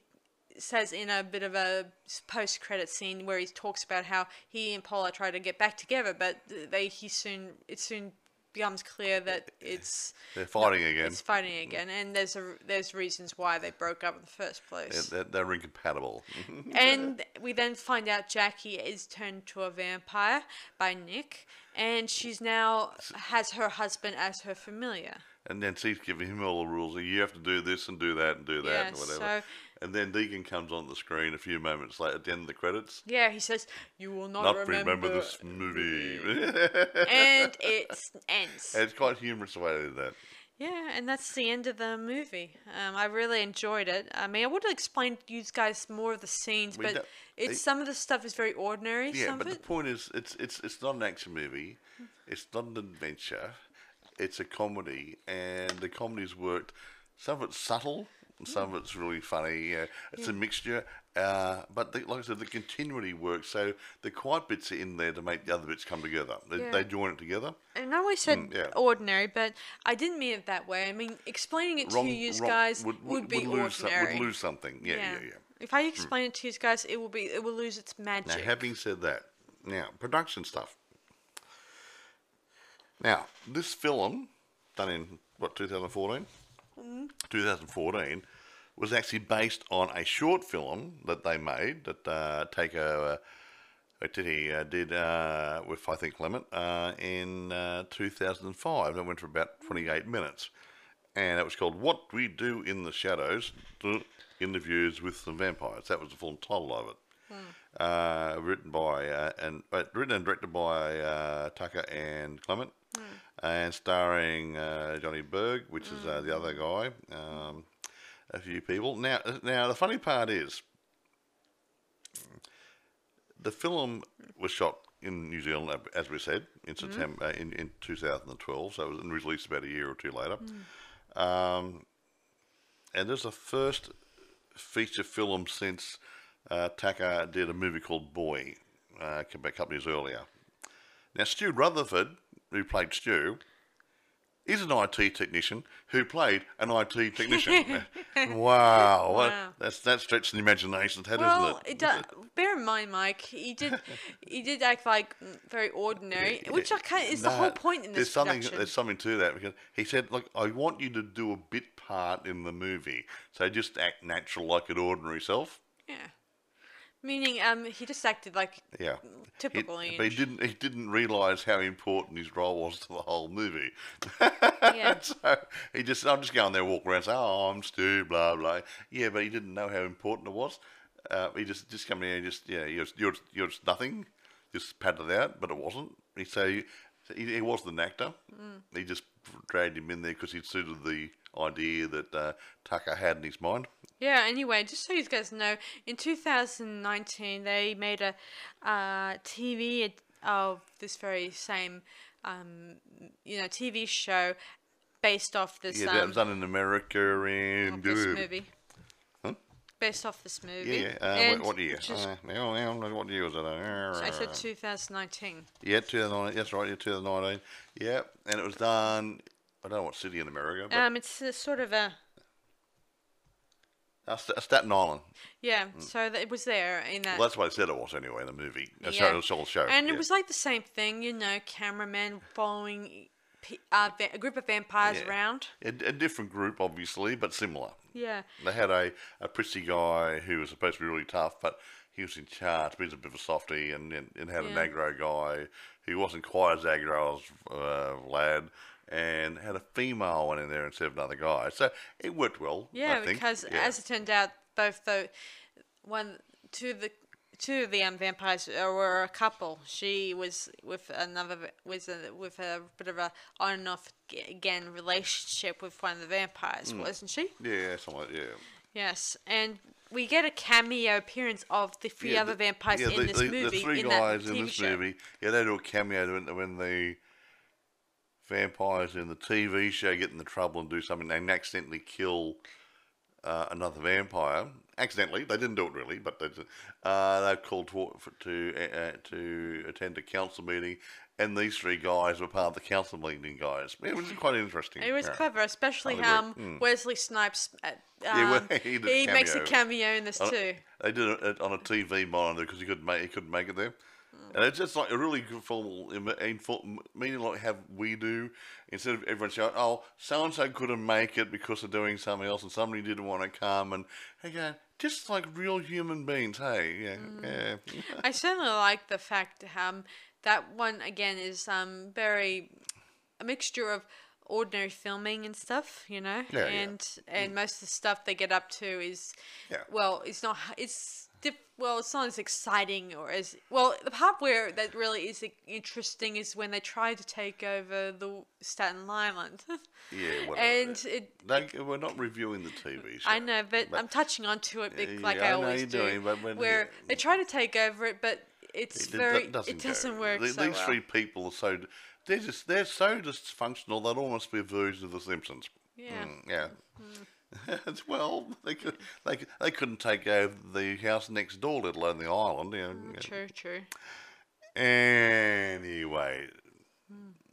S1: says in a bit of a post credit scene where he talks about how he and Paula try to get back together, but they he soon it soon becomes clear that it's
S2: They're fighting again.
S1: It's fighting again, and there's a there's reasons why they broke up in the first
S2: They're,
S1: place.
S2: they're, they're incompatible.
S1: and we then find out Jackie is turned to a vampire by Nick, and she's now has her husband as her familiar.
S2: And then she's giving him all the rules. You have to do this and do that and do that
S1: Yeah,
S2: and whatever.
S1: so-
S2: and then Deacon comes on the screen a few moments later at the end of the credits.
S1: Yeah, he says, "You will not,
S2: Not
S1: remember."
S2: remember, this movie.
S1: and it ends.
S2: it's quite humorous the way they did that.
S1: Yeah, and that's the end of the movie. Um, I really enjoyed it. I mean, I would have explained to you guys more of the scenes,
S2: We
S1: but it's
S2: it-
S1: some of the stuff is very ordinary.
S2: Yeah, but the point is, it's it's it's not an action movie. It's not an adventure. It's a comedy, and the comedy's worked. Some of it's subtle, and some of it's really funny. Yeah, it's a mixture. Uh, but the, like I said, the continuity works. So the quiet bits are in there to make the other bits come together. They,
S1: Yeah.
S2: they join it together.
S1: And I always said
S2: Mm, yeah.
S1: ordinary, but I didn't mean it that way. I mean, explaining it to you
S2: wrong-
S1: guys would,
S2: would,
S1: be
S2: lose some-
S1: ordinary.
S2: would lose something. Yeah, yeah, yeah.
S1: If I explain it to you guys, it will be it will lose its magic.
S2: Now, having said that, now production stuff. Now, this film, done in what 2014, 2014, was actually based on a short film that they made that uh, uh, Waititi, uh, did uh, with I think Clement uh, in uh, 2005. It went for about 28 minutes, and it was called "What We Do in the Shadows: Interviews with the Vampires." That was the full title of it. Uh, written by uh, and uh, written and directed by uh, Tucker and Clement, and starring uh, Johnny Berg, which is uh, the other guy, um, a few people. Now, now the funny part is, the film was shot in New Zealand, uh, as we said, in September uh, in, in 2012. So it was released about a year or two later. Um, and there's the first feature film since uh, Taka did a movie called Boy uh, a couple of years earlier. Now, Stu Rutherford, who played Stu, is an IT technician who played an IT technician. wow,
S1: Wow.
S2: that's that stretches the imagination, that
S1: well,
S2: not it?
S1: it does. Bear in mind, Mike, he did he did act like very ordinary, which I kind is the whole point in
S2: there's
S1: this
S2: something there's something to that because he said, "Look, I want you to do a bit part in the movie, so just act natural like an ordinary self."
S1: Yeah. Meaning, um, he just acted like
S2: Yeah,
S1: typical
S2: He, but he didn't. He didn't realise how important his role was to the whole movie.
S1: Yeah.
S2: so he just, I'm just going there, walk around, say, "Oh, I'm Stu," blah blah. Yeah, but he didn't know how important it was. Uh, he just, just come in here, and just, yeah, you're, you're, you're just nothing. Just patted it out, but it wasn't. He say he, he wasn't an actor.
S1: Mm.
S2: He just dragged him in there because he suited the idea that uh, Tucker had in his mind.
S1: Yeah, anyway, just so you guys know, in 2019 they made a uh, TV of this very same, um, you know, TV show based off this,
S2: Yeah, that
S1: um,
S2: was done in America and
S1: this movie. Based off this movie.
S2: Yeah. Uh,
S1: and
S2: what, year? Uh, what year was it? Uh,
S1: I said 2019.
S2: Yeah, 2019. That's right. Yeah, 2019. Yeah, and it was done. I don't know what city in America, but
S1: Um, it's a sort of a
S2: uh, Staten Island.
S1: yeah. So that it was there in that.
S2: Well, that's what I said it was anyway in the movie.
S1: Yeah.
S2: how it was show.
S1: and
S2: yeah.
S1: it was like the same thing, you know, cameraman following uh, a group of vampires
S2: Yeah.
S1: around.
S2: a, a different group, obviously, but similar.
S1: Yeah.
S2: They had a, a prissy guy who was supposed to be really tough, but he was in charge. But he's a bit of a softy, and, and, and had an aggro guy who wasn't quite as aggro as uh, Vlad, and had a female one in there instead of another guy. So it worked well.
S1: Yeah,
S2: I think.
S1: because
S2: Yeah.
S1: as it turned out, both the one two of the two of the um, vampires were a couple. She was with another was a, with a bit of a on and off again relationship with one of the vampires,
S2: Hmm.
S1: wasn't she?
S2: yeah, like, yeah.
S1: Yes, and we get a cameo appearance of the three
S2: Yeah,
S1: other
S2: the-
S1: vampires
S2: yeah,
S1: in
S2: the,
S1: this
S2: the,
S1: movie.
S2: The three
S1: in
S2: guys in this
S1: show.
S2: movie, yeah, they do a cameo when, when the vampires in the TV show get into trouble and do something and accidentally kill uh, another vampire. Accidentally, they didn't do it really, but they. Uh, they're called to to uh, uh, to attend a council meeting, and these three guys were part of the council meeting guys. It was quite interesting.
S1: It was
S2: yeah.
S1: clever, especially
S2: Hollywood,
S1: um,
S2: mm.
S1: Wesley Snipes. uh,
S2: Yeah,
S1: Um,
S2: he did
S1: he makes a
S2: cameo.
S1: cameo in this
S2: On
S1: too.
S2: They did it on a TV monitor because he couldn't make he couldn't make it there, and it's just like a really good full meaning like have we do instead of everyone shouting, "Oh, so and so couldn't make it because of doing something else, and somebody didn't want to come," and again, just like real human beings. Hey, yeah, yeah,
S1: I certainly like the fact um that one again is um very a mixture of ordinary filming and stuff, you know,
S2: Yeah, yeah.
S1: and and most of the stuff they get up to is
S2: Yeah.
S1: well, it's not it's diff, well, it's not as exciting or as well. The part where that really is interesting is when they try to take over the Staten Island,
S2: yeah. Whatever.
S1: and it.
S2: They, we're not reviewing the TV show.
S1: I know, but, I'm touching onto it
S2: Yeah,
S1: like
S2: I
S1: I always
S2: you're
S1: do.
S2: doing, but when-
S1: where
S2: yeah.
S1: they try to take over it, but it's
S2: It- it
S1: very it doesn't
S2: go.
S1: work
S2: The-
S1: so
S2: These
S1: well.
S2: three people are so they're just they're so dysfunctional they'd almost be a version of the Simpsons.
S1: Yeah.
S2: Mm, yeah. As well, they could they, they couldn't take over the house next door, let alone the island. You know.
S1: Mm, True, true.
S2: Anyway,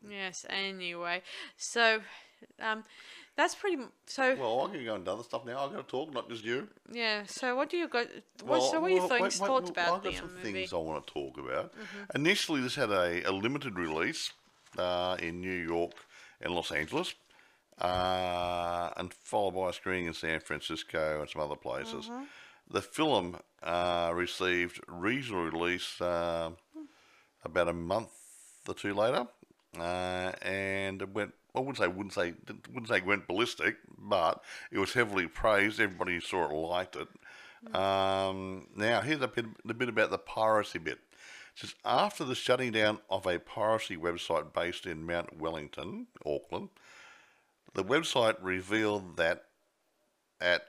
S1: Yes. Anyway, so um, that's pretty. So
S2: well, I can go into other stuff now. I've got to talk, not just you.
S1: yeah. So what do you got? What, so what are your
S2: well,
S1: thoughts,
S2: wait, well,
S1: about the um, movie? Mm-hmm.
S2: things I want to talk about. Initially, this had a, a limited release uh, in New York and Los Angeles, uh, and followed by a screening in San Francisco and some other places.
S1: Mm-hmm.
S2: The film uh, received regional release uh, about a month or two later, uh, and it went. I wouldn't say wouldn't say wouldn't say it went ballistic, but it was heavily praised. Everybody who saw it liked it. Um, now here's a bit, a bit about the piracy bit. It says after the shutting down of a piracy website based in Mount Wellington, Auckland, the website revealed that at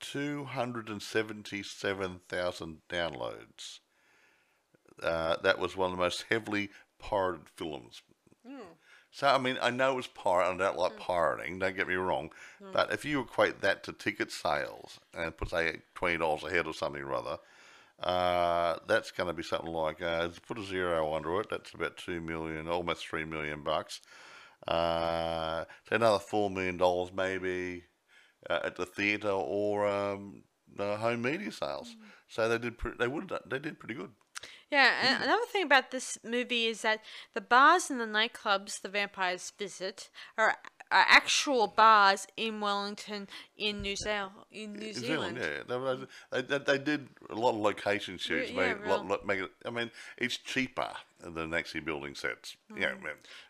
S2: 277,000 downloads, uh, that was one of the most heavily pirated films. So, I mean, I know it's pirate, and I don't like pirating, don't get me wrong, but if you equate that to ticket sales and put, say, $20 a head or something or other, uh, that's going to be something like, uh, put a zero under it, that's about 2 million, almost 3 million bucks. Uh, so another $4 million maybe uh, at the theatre or um, uh, home media sales. So they did, pre- they would, they did pretty good.
S1: Yeah, and another thing about this movie is that the bars and the nightclubs the vampires visit are actual bars in Wellington, in New Zealand. In New Zealand.
S2: Zealand, yeah. They, they, they did a lot of location shoots.
S1: yeah,
S2: make, lot, lot, make it, I mean, it's cheaper than actually building sets. Yeah.
S1: Mm.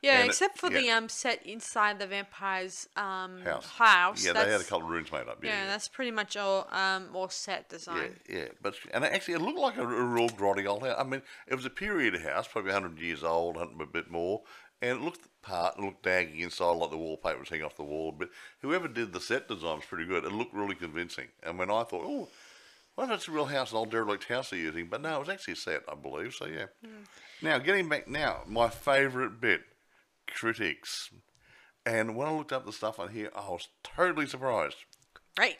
S1: Yeah,
S2: it-
S1: except for
S2: yeah,
S1: the um set inside the vampire's um
S2: house.
S1: house.
S2: Yeah, they had a couple of rooms made up. Yeah,
S1: Yeah,
S2: yeah.
S1: that's pretty much all um all set
S2: Yeah,
S1: design.
S2: yeah, but and actually, it looked like a, a real grotty old house. I mean, it was a period house, probably hundred years old, a bit more, and it looked part. It looked daggy inside, like the wallpaper was hanging off the wall. But whoever did the set design was pretty good. It looked really convincing. And when I thought, oh, well, that's a real house, an old derelict house they're using, but no, it was actually a set, I believe. So yeah. Hmm. Now, getting back now, my favourite bit, critics. And when I looked up the stuff on here, I was totally surprised.
S1: Great.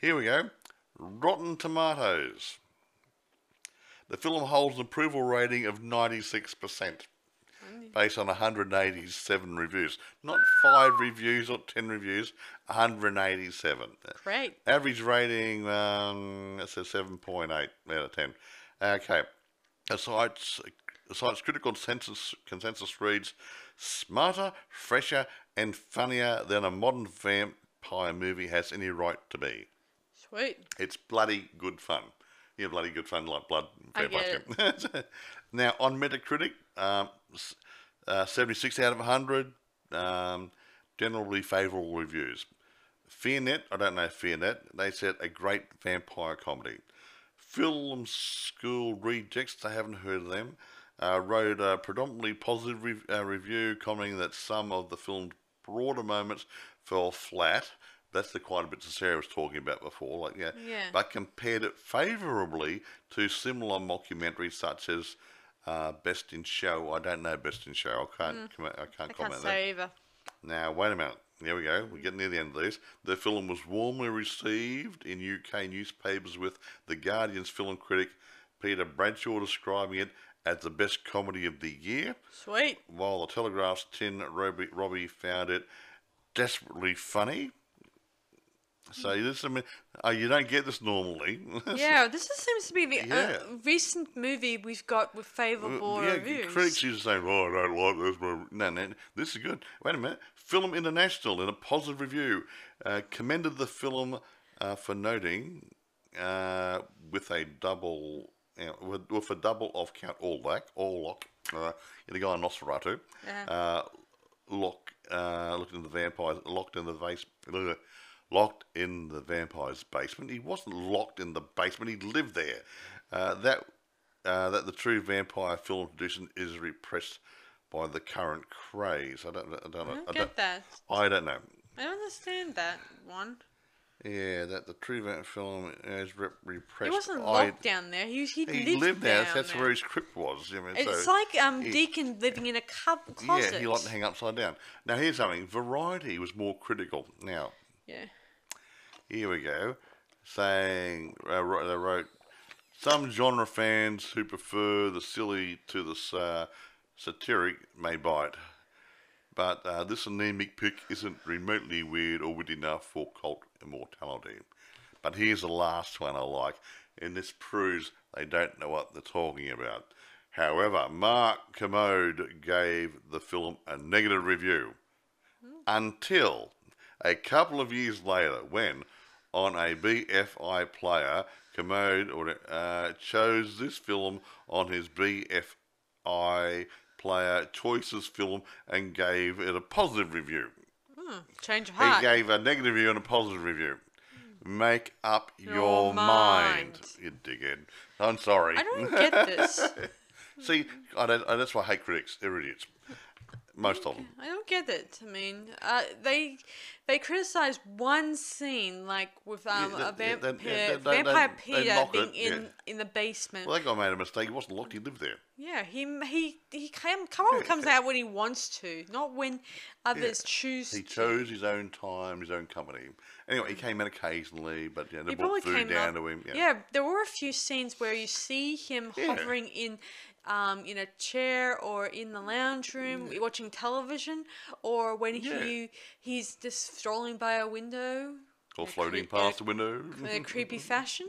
S2: Here we go. Rotten Tomatoes. The film holds an approval rating of 96%, based on 187 reviews. Not five reviews or 10 reviews, 187.
S1: Great.
S2: Average rating, um, it says 7.8 out of 10. Okay. The site's, the site's critical consensus, consensus reads smarter, fresher, and funnier than a modern vampire movie has any right to be.
S1: Sweet.
S2: It's bloody good fun. Yeah, bloody good fun like blood.
S1: I
S2: fair play. now, on Metacritic, um, uh, 76 out of 100, um, generally favourable reviews. FearNet, I don't know FearNet, they said a great vampire comedy. Film School Rejects, I haven't heard of them, uh, wrote a predominantly positive rev- uh, review, commenting that some of the film's broader moments fell flat. That's the quite a bit that Sarah was talking about before, like yeah.
S1: Yeah.
S2: But compared it favourably to similar mockumentaries such as uh, Best in Show. I don't know Best in Show. I can't. com- I can't
S1: Mm. I can't
S2: comment on that.
S1: say either.
S2: Now, wait a minute. There we go. We're getting near the end of these. The film was warmly received in UK newspapers, with The Guardian's film critic Peter Bradshaw describing it as the best comedy of the year,
S1: Sweet.
S2: while The Telegraph's Tim Robey, Robey found it desperately funny. So this, I mean, uh, you don't get this normally.
S1: Yeah, this is, seems to be the
S2: Yeah.
S1: uh, recent movie we've got with favourable reviews.
S2: yeah,
S1: reviews.
S2: critics used to say, "Oh, I don't like this." movie." No, no, this is good. Wait a minute. Film International, in a positive review, uh, commended the film uh, for noting uh, with a double, you know, with, with a double off Count Orlok, Orlok, uh, the guy in Nosferatu,
S1: Yeah.
S2: uh, lock, uh, looked in the vampires, locked in the vase, locked in the vampire's basement. He wasn't locked in the basement. He lived there. Uh, that uh, that the true vampire film tradition is repressed by the current craze. I don't, I don't,
S1: I
S2: know.
S1: don't
S2: I
S1: get
S2: don't,
S1: that.
S2: I don't know.
S1: I don't understand that one.
S2: Yeah, that the true vampire film is rep- repressed.
S1: He wasn't
S2: I-
S1: locked down there. He, he,
S2: He
S1: lived,
S2: lived there. That's
S1: there.
S2: where his crypt was. I mean,
S1: It's
S2: so-
S1: like um
S2: he-
S1: Deacon living in a cu- closet.
S2: Yeah, he liked to hang upside down. Now here's something. Variety was more critical. Now
S1: Yeah.
S2: Here we go. Saying, uh, they wrote, some genre fans who prefer the silly to the uh, satiric may bite. But uh, this anemic pick isn't remotely weird or witty enough for cult immortality. But here's the last one I like, and this proves they don't know what they're talking about. However, Mark Kermode gave the film a negative review until a couple of years later when on a BFI player Kermode or, uh, chose this film on his BFI player choices film and gave it a positive review.
S1: Change of
S2: He gave a negative review and a positive review. Make up your,
S1: Your
S2: mind.
S1: mind.
S2: you dickhead. I'm sorry.
S1: I don't get this.
S2: See, I don't, I, that's why I hate critics. They're idiots. Most of them.
S1: I don't get it. I mean, uh, they they criticize one scene, like with um,
S2: Yeah,
S1: a
S2: they- they-
S1: vampire,
S2: they- they-
S1: vampire
S2: they-
S1: Peter
S2: knock
S1: being
S2: it,
S1: in
S2: yeah.
S1: in the basement.
S2: Well, that guy made a mistake. He wasn't locked. He lived there.
S1: yeah, he he he came, come on, comes out when he wants to, not when others choose.
S2: He
S1: to.
S2: chose his own time, his own company. Anyway, he came in occasionally, but know, they
S1: He
S2: brought
S1: probably
S2: food
S1: came
S2: down
S1: up-
S2: to him. Yeah.
S1: Yeah, there were a few scenes where you see him
S2: Yeah.
S1: hovering in, um, in a chair or in the lounge room watching television, or when
S2: Yeah.
S1: he he's just strolling by a window.
S2: or
S1: in a
S2: floating
S1: cre- in a-
S2: past the window.
S1: in a creepy fashion.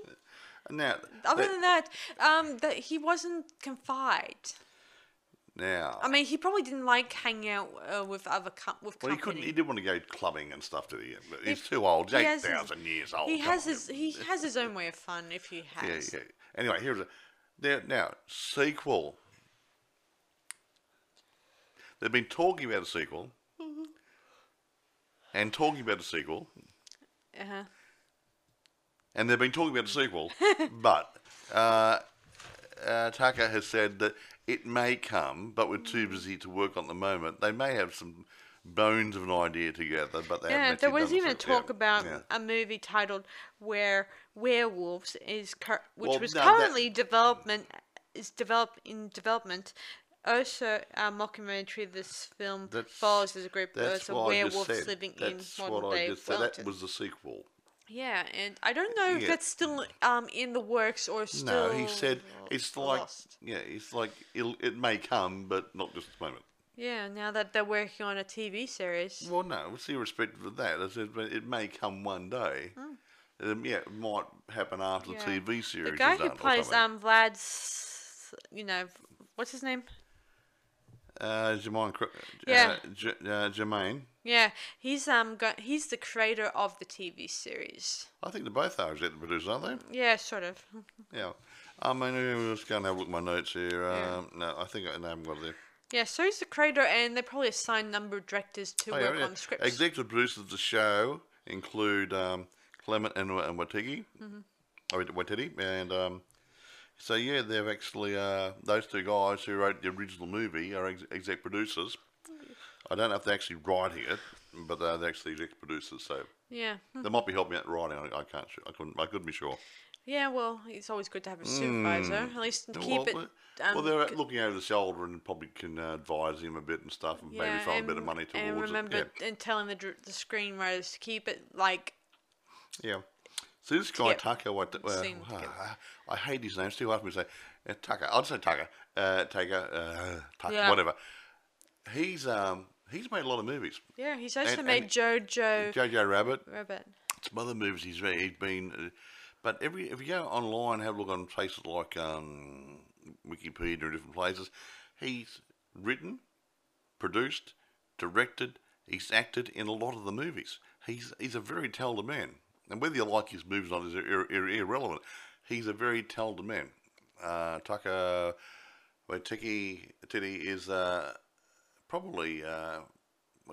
S2: now,
S1: Other
S2: that-
S1: than that, um, that he wasn't confined.
S2: now,
S1: I mean, he probably didn't like hanging out uh, with other com- with
S2: well, he
S1: company.
S2: couldn't. He didn't want to go clubbing and stuff, did he? But he's too old. He's
S1: he
S2: eight
S1: has his-
S2: thousand years old.
S1: He
S2: come
S1: has
S2: on.
S1: his he has his own way of fun if he
S2: Yeah,
S1: has.
S2: yeah. Anyway, here's a there now sequel. They've been talking about a sequel, and talking about a sequel,
S1: Uh-huh.
S2: and they've been talking about a sequel, but uh, uh, Tucker has said that it may come, but we're too
S1: Mm.
S2: busy to work on at the moment. They may have some bones of an idea together, but they
S1: Yeah, there was even talk
S2: Yeah,
S1: about
S2: yeah.
S1: a movie titled "Where Werewolves" is cur- which
S2: Well,
S1: was
S2: no, that-
S1: currently development is developed in development. Also, a mockumentary of this film
S2: That's-
S1: follows as a group
S2: That's
S1: of werewolves living
S2: That's
S1: in
S2: what
S1: modern
S2: I
S1: day
S2: said. That was the sequel.
S1: Yeah, and I don't know if
S2: Yeah.
S1: that's still um in the works or still.
S2: No, he said it's like
S1: lost.
S2: yeah, it's like it may come, but not just at the moment.
S1: Yeah, now that they're working on a TV series.
S2: Well, no, it's irrespective of that. I said, but it may come one day. Um, yeah, it might happen after.
S1: Yeah.
S2: the TV series
S1: The guy who plays um Vlad's, you know, what's his name?
S2: uh, Jemaine, Cro-
S1: Yeah.
S2: uh, J- uh, Jemaine.
S1: Yeah, he's um go- he's the creator of the TV series.
S2: I think they're both are executive producers, aren't they?
S1: Yeah, sort of.
S2: Yeah. I mean, I'm just going to have a look at my notes here.
S1: Yeah.
S2: Um, no, I think I, no, I haven't got it there.
S1: Yeah, so he's the creator, and they probably assign a number of directors to
S2: Oh, yeah,
S1: work
S2: yeah.
S1: on scripts.
S2: Executive producers of the show include um, Clement and, and Watigi.
S1: Mm-hmm.
S2: Oh, Waititi. And um, so, yeah, they've actually, uh, those two guys who wrote the original movie are ex- exec producers. I don't know if they're actually writing it, but they're actually exec producers. So
S1: yeah, hmm.
S2: they might be helping out writing. I, I can't. su- I couldn't. I couldn't be sure.
S1: Yeah. Well, it's always good to have a supervisor. At least to keep it.
S2: well,
S1: Um,
S2: well, they're looking over the shoulder and probably can uh, advise him a bit and stuff, and maybe throw a bit of money towards
S1: and remember
S2: it.
S1: and telling the dr- the screenwriters to keep it like
S2: Yeah. yeah. So this guy
S1: get
S2: Tucker, what? Uh. I hate his name. Hard for me to say. Uh, Tucker. I'll say Tucker. Uh, Tucker. Uh, Tucker.
S1: Yeah.
S2: Whatever. He's um he's made a lot of movies.
S1: yeah. He's also
S2: And-
S1: made
S2: and-
S1: JoJo
S2: Jojo Rabbit.
S1: Rabbit.
S2: Some other movies he's re- he's been. Uh, but every if you go online, have a look on places like um, Wikipedia and different places, he's written, produced, directed. He's acted in a lot of the movies. He's he's a very talented man, and whether you like his movies or not is ir- ir- irrelevant. He's a very talented man. Uh, Taka Waititi Titi is uh, probably uh,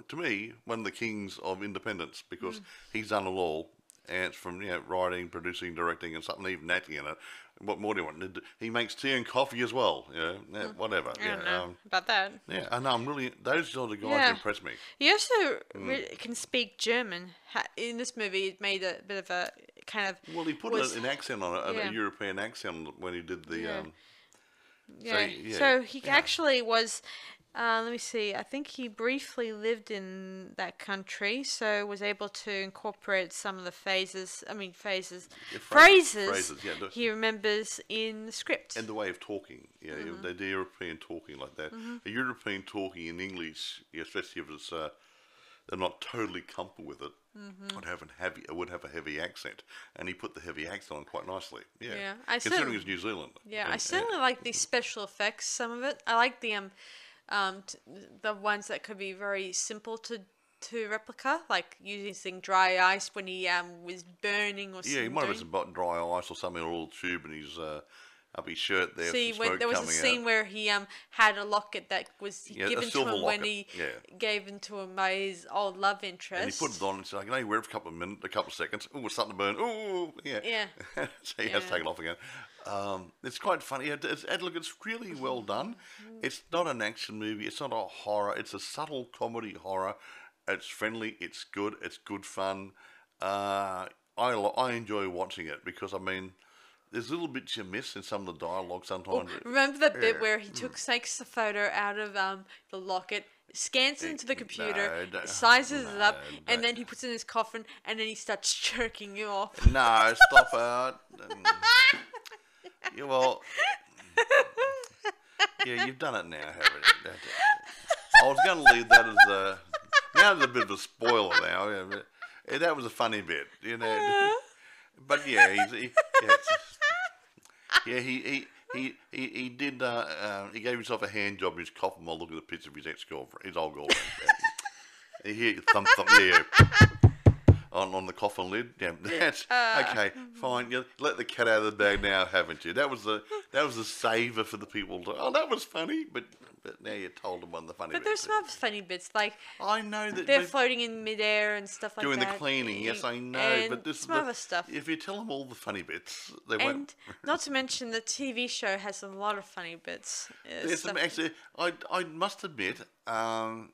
S2: to me one of the kings of independence because he's done it all. And it's from you know, writing, producing, directing, and something even acting in it. What more do you want? He makes tea and coffee as well. You know, yeah, whatever.
S1: I
S2: yeah,
S1: know
S2: um,
S1: about that.
S2: yeah, I know. I'm really those sort of guys
S1: Yeah.
S2: impress me.
S1: He also
S2: Hmm.
S1: re- can speak German. In this movie, it made a bit of a kind of
S2: Well, he put
S1: was-
S2: an accent on it, a-
S1: Yeah.
S2: a European accent when he did the.
S1: Yeah.
S2: Um,
S1: yeah.
S2: yeah,
S1: So he
S2: yeah.
S1: actually was. Uh, let me see. I think he briefly lived in that country, so was able to incorporate some of the phases. I mean, phases,
S2: Yeah,
S1: phrases.
S2: phrases, phrases, yeah, the-
S1: he remembers in the script.
S2: and the way of talking, yeah,
S1: Mm-hmm.
S2: the, the European talking like that. A European talking in English, yeah, especially if it's uh, they're not totally comfortable with it,
S1: Mm-hmm.
S2: would have a heavy, would have a heavy accent, and he put the heavy accent on quite nicely. Yeah,
S1: Yeah, I
S2: considering it's New Zealand.
S1: Yeah, I
S2: And-
S1: certainly like the special effects. Some of it, I like the um, um, t- the ones that could be very simple to to replica, like using dry ice when he um was burning or something.
S2: Yeah, he might have some dry ice or something, or a little tube in his uh, up his shirt there.
S1: See, when there was a scene
S2: out.
S1: where he um had a locket that was
S2: Yeah,
S1: given to him when he
S2: yeah.
S1: gave it to him by his old love interest.
S2: And he put it on and said, I can only wear it for a couple of minutes, a couple of seconds. Oh, it's starting to burn. Oh, yeah.
S1: Yeah.
S2: so he has to take it off again. Um, it's quite funny. It- It's, and look, it's really well done. It's not an action movie. It's not a horror. It's a subtle comedy horror. It's friendly. It's good. It's good fun. Uh, I lo- I enjoy watching it because I mean, there's little bits you miss in some of the dialogue sometimes.
S1: Remember the bit
S2: Yeah.
S1: where he took takes the photo out of um the locket, scans it into the computer,
S2: no,
S1: sizes it up,
S2: no,
S1: and then he puts it in his coffin, and then he starts jerking you off.
S2: No, stop it. yeah, well, yeah, you've done it now, haven't you? That- I was going to leave that as a. Now there's a bit of a spoiler now. Yeah, but, that was a funny bit, you know. But yeah, he's, he, yeah, yeah, he he. He, he, he did uh, uh, he gave himself a hand job in his coffin while looking at the picture of his ex girlfriend, his old girlfriend. He hit thump thump yeah. On on the coffin lid. Yeah, that's okay. Fine. You let the cat out of the bag now, haven't you? That was the that was the saver for the people. To, oh, that was funny, but but now you told them one of the funny.
S1: But there's some other funny bits, like
S2: I know that
S1: they're floating in midair and stuff like
S2: doing
S1: that.
S2: Doing the cleaning. Yes, I know. but this
S1: some
S2: the-
S1: other stuff.
S2: If you tell them all the funny bits, they
S1: And
S2: won't.
S1: not to mention the TV show has a lot of funny bits. uh,
S2: There's some actually. I I must admit, um,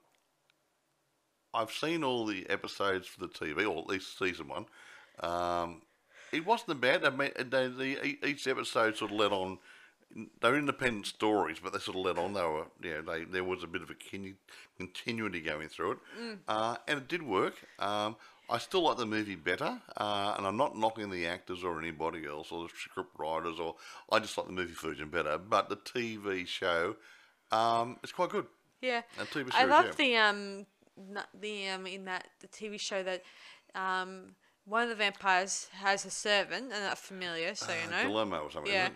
S2: I've seen all the episodes for the TV, or at least season one. Um, it wasn't bad. I mean, they, the, e- each episode sort of led on, they're independent stories, but they sort of led on. They were, yeah, they, there was a bit of a continu- continuity going through it, uh, and it did work. Um, I still like the movie better, uh, and I'm not knocking the actors or anybody else or the script writers, or I just like the movie version better. But the TV show, um, it's quite good.
S1: Yeah. I love
S2: yeah.
S1: the um the um in that the TV show that um one of the vampires has a servant and a familiar, so you know.
S2: Dilemma or something.
S1: yeah.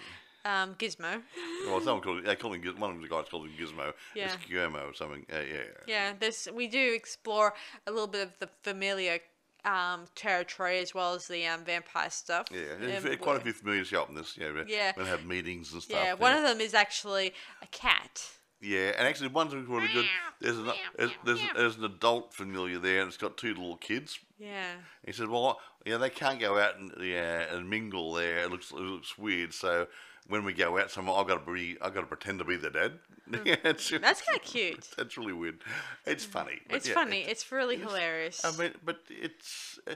S1: Um, Gizmo.
S2: Well, someone called they call him Giz- one of the guys called him Gizmo.
S1: Yeah.
S2: It's Guillermo or something. Yeah, yeah.
S1: Yeah, there's we do explore a little bit of the familiar um territory as well as the um vampire stuff.
S2: Yeah,
S1: Um,
S2: quite a few familiar show in this. Yeah,
S1: Yeah.
S2: They have meetings and stuff.
S1: Yeah, one of them is actually a cat.
S2: Yeah, and actually, one's really good. There's an there's, there's, there's an adult familiar there, and it's got two little kids.
S1: Yeah.
S2: He said, "Well, yeah, they can't go out and yeah and mingle there. It looks it looks weird. So when we go out somewhere, I've got to be I've got to pretend to be the dad. yeah,
S1: Hmm. That's kind of cute.
S2: that's really weird. It's funny.
S1: It's
S2: yeah,
S1: funny.
S2: it-
S1: It's really hilarious.
S2: I mean, but it's uh,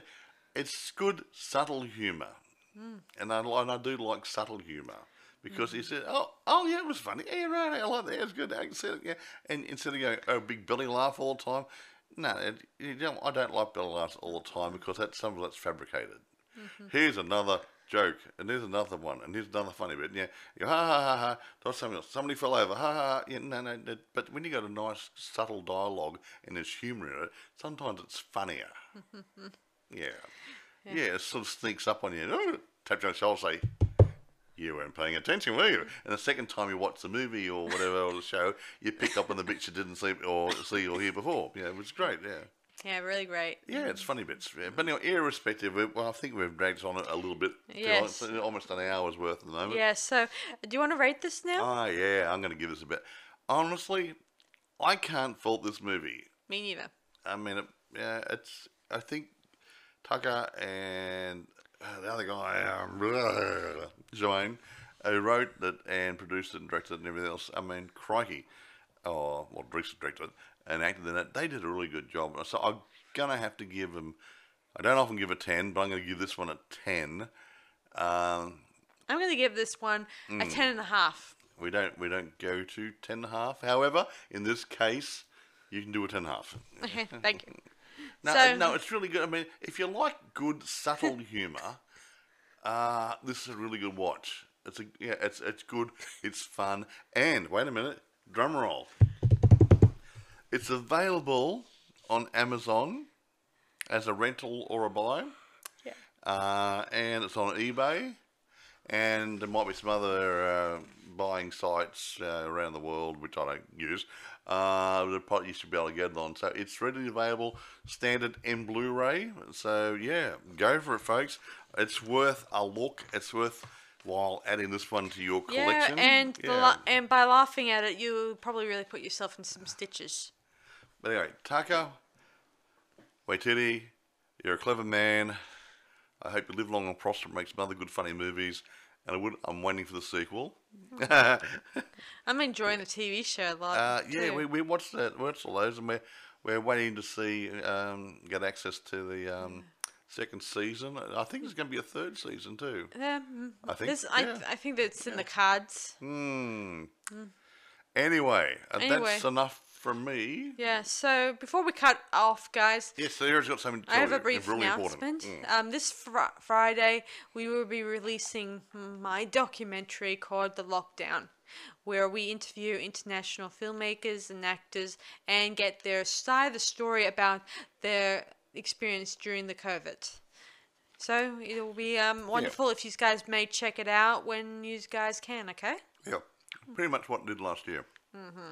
S2: it's good subtle humour,
S1: Hmm.
S2: and I and I do like subtle humour because he said, "Oh, oh yeah, it was funny. Yeah, right. I like that. It's good. I can see it. Yeah." And instead of going, "Oh, big belly laugh all the time," no, it, you don't, I don't like belly laughs all the time because that's some of that's fabricated.
S1: Mm-hmm.
S2: Here's another joke, and here's another one, and here's another funny bit. Yeah, you ha ha ha ha. That's something else. Somebody fell over. Ha ha. ha. Yeah, no, no, no. But when you got a nice subtle dialogue and there's humour in it, sometimes it's funnier. yeah. yeah, it sort of sneaks up on you. Oh, tap you on the shoulder, say. You weren't paying attention, were you? And the second time you watch the movie or whatever or the show, you pick up on the bits you didn't see or see or hear before. Yeah, it was great. Yeah.
S1: yeah, really great.
S2: Yeah, it's funny bits. Yeah. But anyway, irrespective, well, I think we've dragged on it a little bit.
S1: Yes.
S2: It's almost an hour's worth at the moment.
S1: Yeah. So, do you want to rate this now?
S2: Oh, yeah, I'm going to give this a bit. Honestly, I can't fault this movie.
S1: Me neither.
S2: I mean, it, yeah, it's. I think Tucker and uh, the other guy, um, Joanne, who wrote it and produced it and directed it and everything else. I mean, crikey, oh, well, Drix directed it and acted in it. They did a really good job. So I'm gonna have to give them. I don't often give a ten, but I'm gonna give this one a ten. Um,
S1: I'm going to give this one
S2: Hmm.
S1: a ten and a half.
S2: we don't we don't go to ten and a half. However, in this case, you can do a ten and a half.
S1: Okay, thank you.
S2: No,
S1: So-
S2: no, it's really good. I mean, if you like good subtle humour, uh, this is a really good watch. It's a yeah, it's it's good. It's fun. And wait a minute, drum roll. It's available on Amazon as a rental or a buy,
S1: Yeah.
S2: uh, and it's on eBay, and there might be some other uh, buying sites uh, around the world which I don't use. Uh, that probably you should be able to get it on. So it's readily available, standard and Blu-ray. So yeah, go for it, folks. It's worth a look. It's worth while adding this one to your
S1: Yeah,
S2: collection.
S1: and
S2: Yeah.
S1: la- and by laughing at it, you probably really put yourself in some stitches.
S2: But anyway, Taka, Waititi, you're a clever man. I hope you live long and prosper and make some other good funny movies. And I would, I'm waiting for the sequel. uh,
S1: I'm enjoying the TV show a lot.
S2: yeah,
S1: too.
S2: we, we watched that, watched all those, and we're we're waiting to see um, get access to the um, second season. I think there's going to be a third season too.
S1: Yeah, mm,
S2: I think,
S1: this- I,
S2: yeah.
S1: I think that's in the cards.
S2: Hmm. Anyway, uh,
S1: Anyway.
S2: that's enough from me.
S1: Yeah. So before we cut off, guys,
S2: Yes, Sarah's got something to
S1: I have a brief
S2: really
S1: announcement.
S2: Mm.
S1: Um, this fr- Friday, we will be releasing my documentary called The Lockdown, where we interview international filmmakers and actors and get their side of the story about their experience during the COVID. So it will be um, wonderful if you guys may check it out when you guys can. Okay.
S2: Yeah, pretty much what they did last year.
S1: Mm-hmm.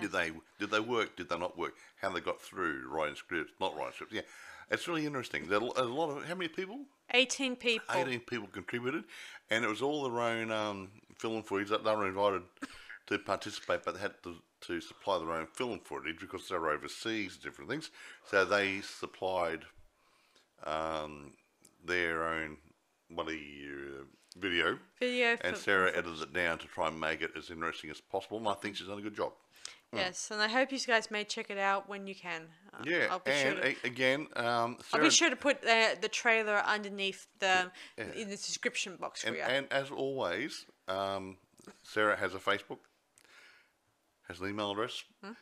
S2: Did they did they work? Did they not work? How they got through writing scripts, not writing scripts? Yeah, it's really interesting. There a lot of how many people?
S1: 18 people.
S2: Eighteen people contributed, and it was all their own um, film footage. That they were invited to participate, but they had to, to supply their own film footage because they were overseas, and different things. So they supplied um, their own bloody uh, video.
S1: Video.
S2: And Sarah edited it down to try and make it as interesting as possible, and I think she's done a good job.
S1: Yes, and I hope you guys may check it out when you can. Uh,
S2: Yeah,
S1: I'll be sure
S2: and
S1: to,
S2: a- again, um,
S1: I'll be sure to put the, the trailer underneath the in the description box for
S2: and,
S1: you.
S2: and as always, um, Sarah has a Facebook, has an email address.
S1: Hmm?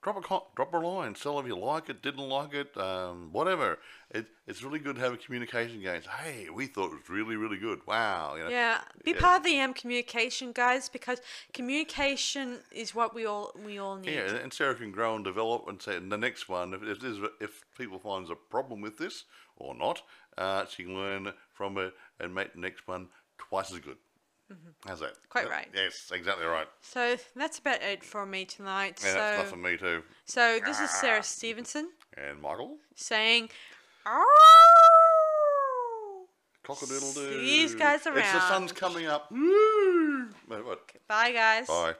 S2: Drop a drop a line. Tell if you like it, didn't like it, um, whatever. It, it's really good to have a communication game. Say, Hey, we thought it was really, really good. Wow. You know,
S1: Yeah, be
S2: Yeah.
S1: part of the um, communication, guys, because communication is what we all we all need.
S2: Yeah, and Sarah can grow and develop and say in the next one, if if, if people find there's a problem with this or not, uh, she can learn from it and make the next one twice as good. How's that?
S1: Mm-hmm. Quite
S2: Yep,
S1: right.
S2: Yes, exactly right.
S1: So that's about it for me tonight.
S2: Yeah, that's enough
S1: so,
S2: for me too.
S1: so this is Sarah Stevenson
S2: And Michael,
S1: saying,
S2: cockadoodle doo.
S1: You guys around.
S2: It's the sun's coming up. What?
S1: "Bye, guys."
S2: Bye.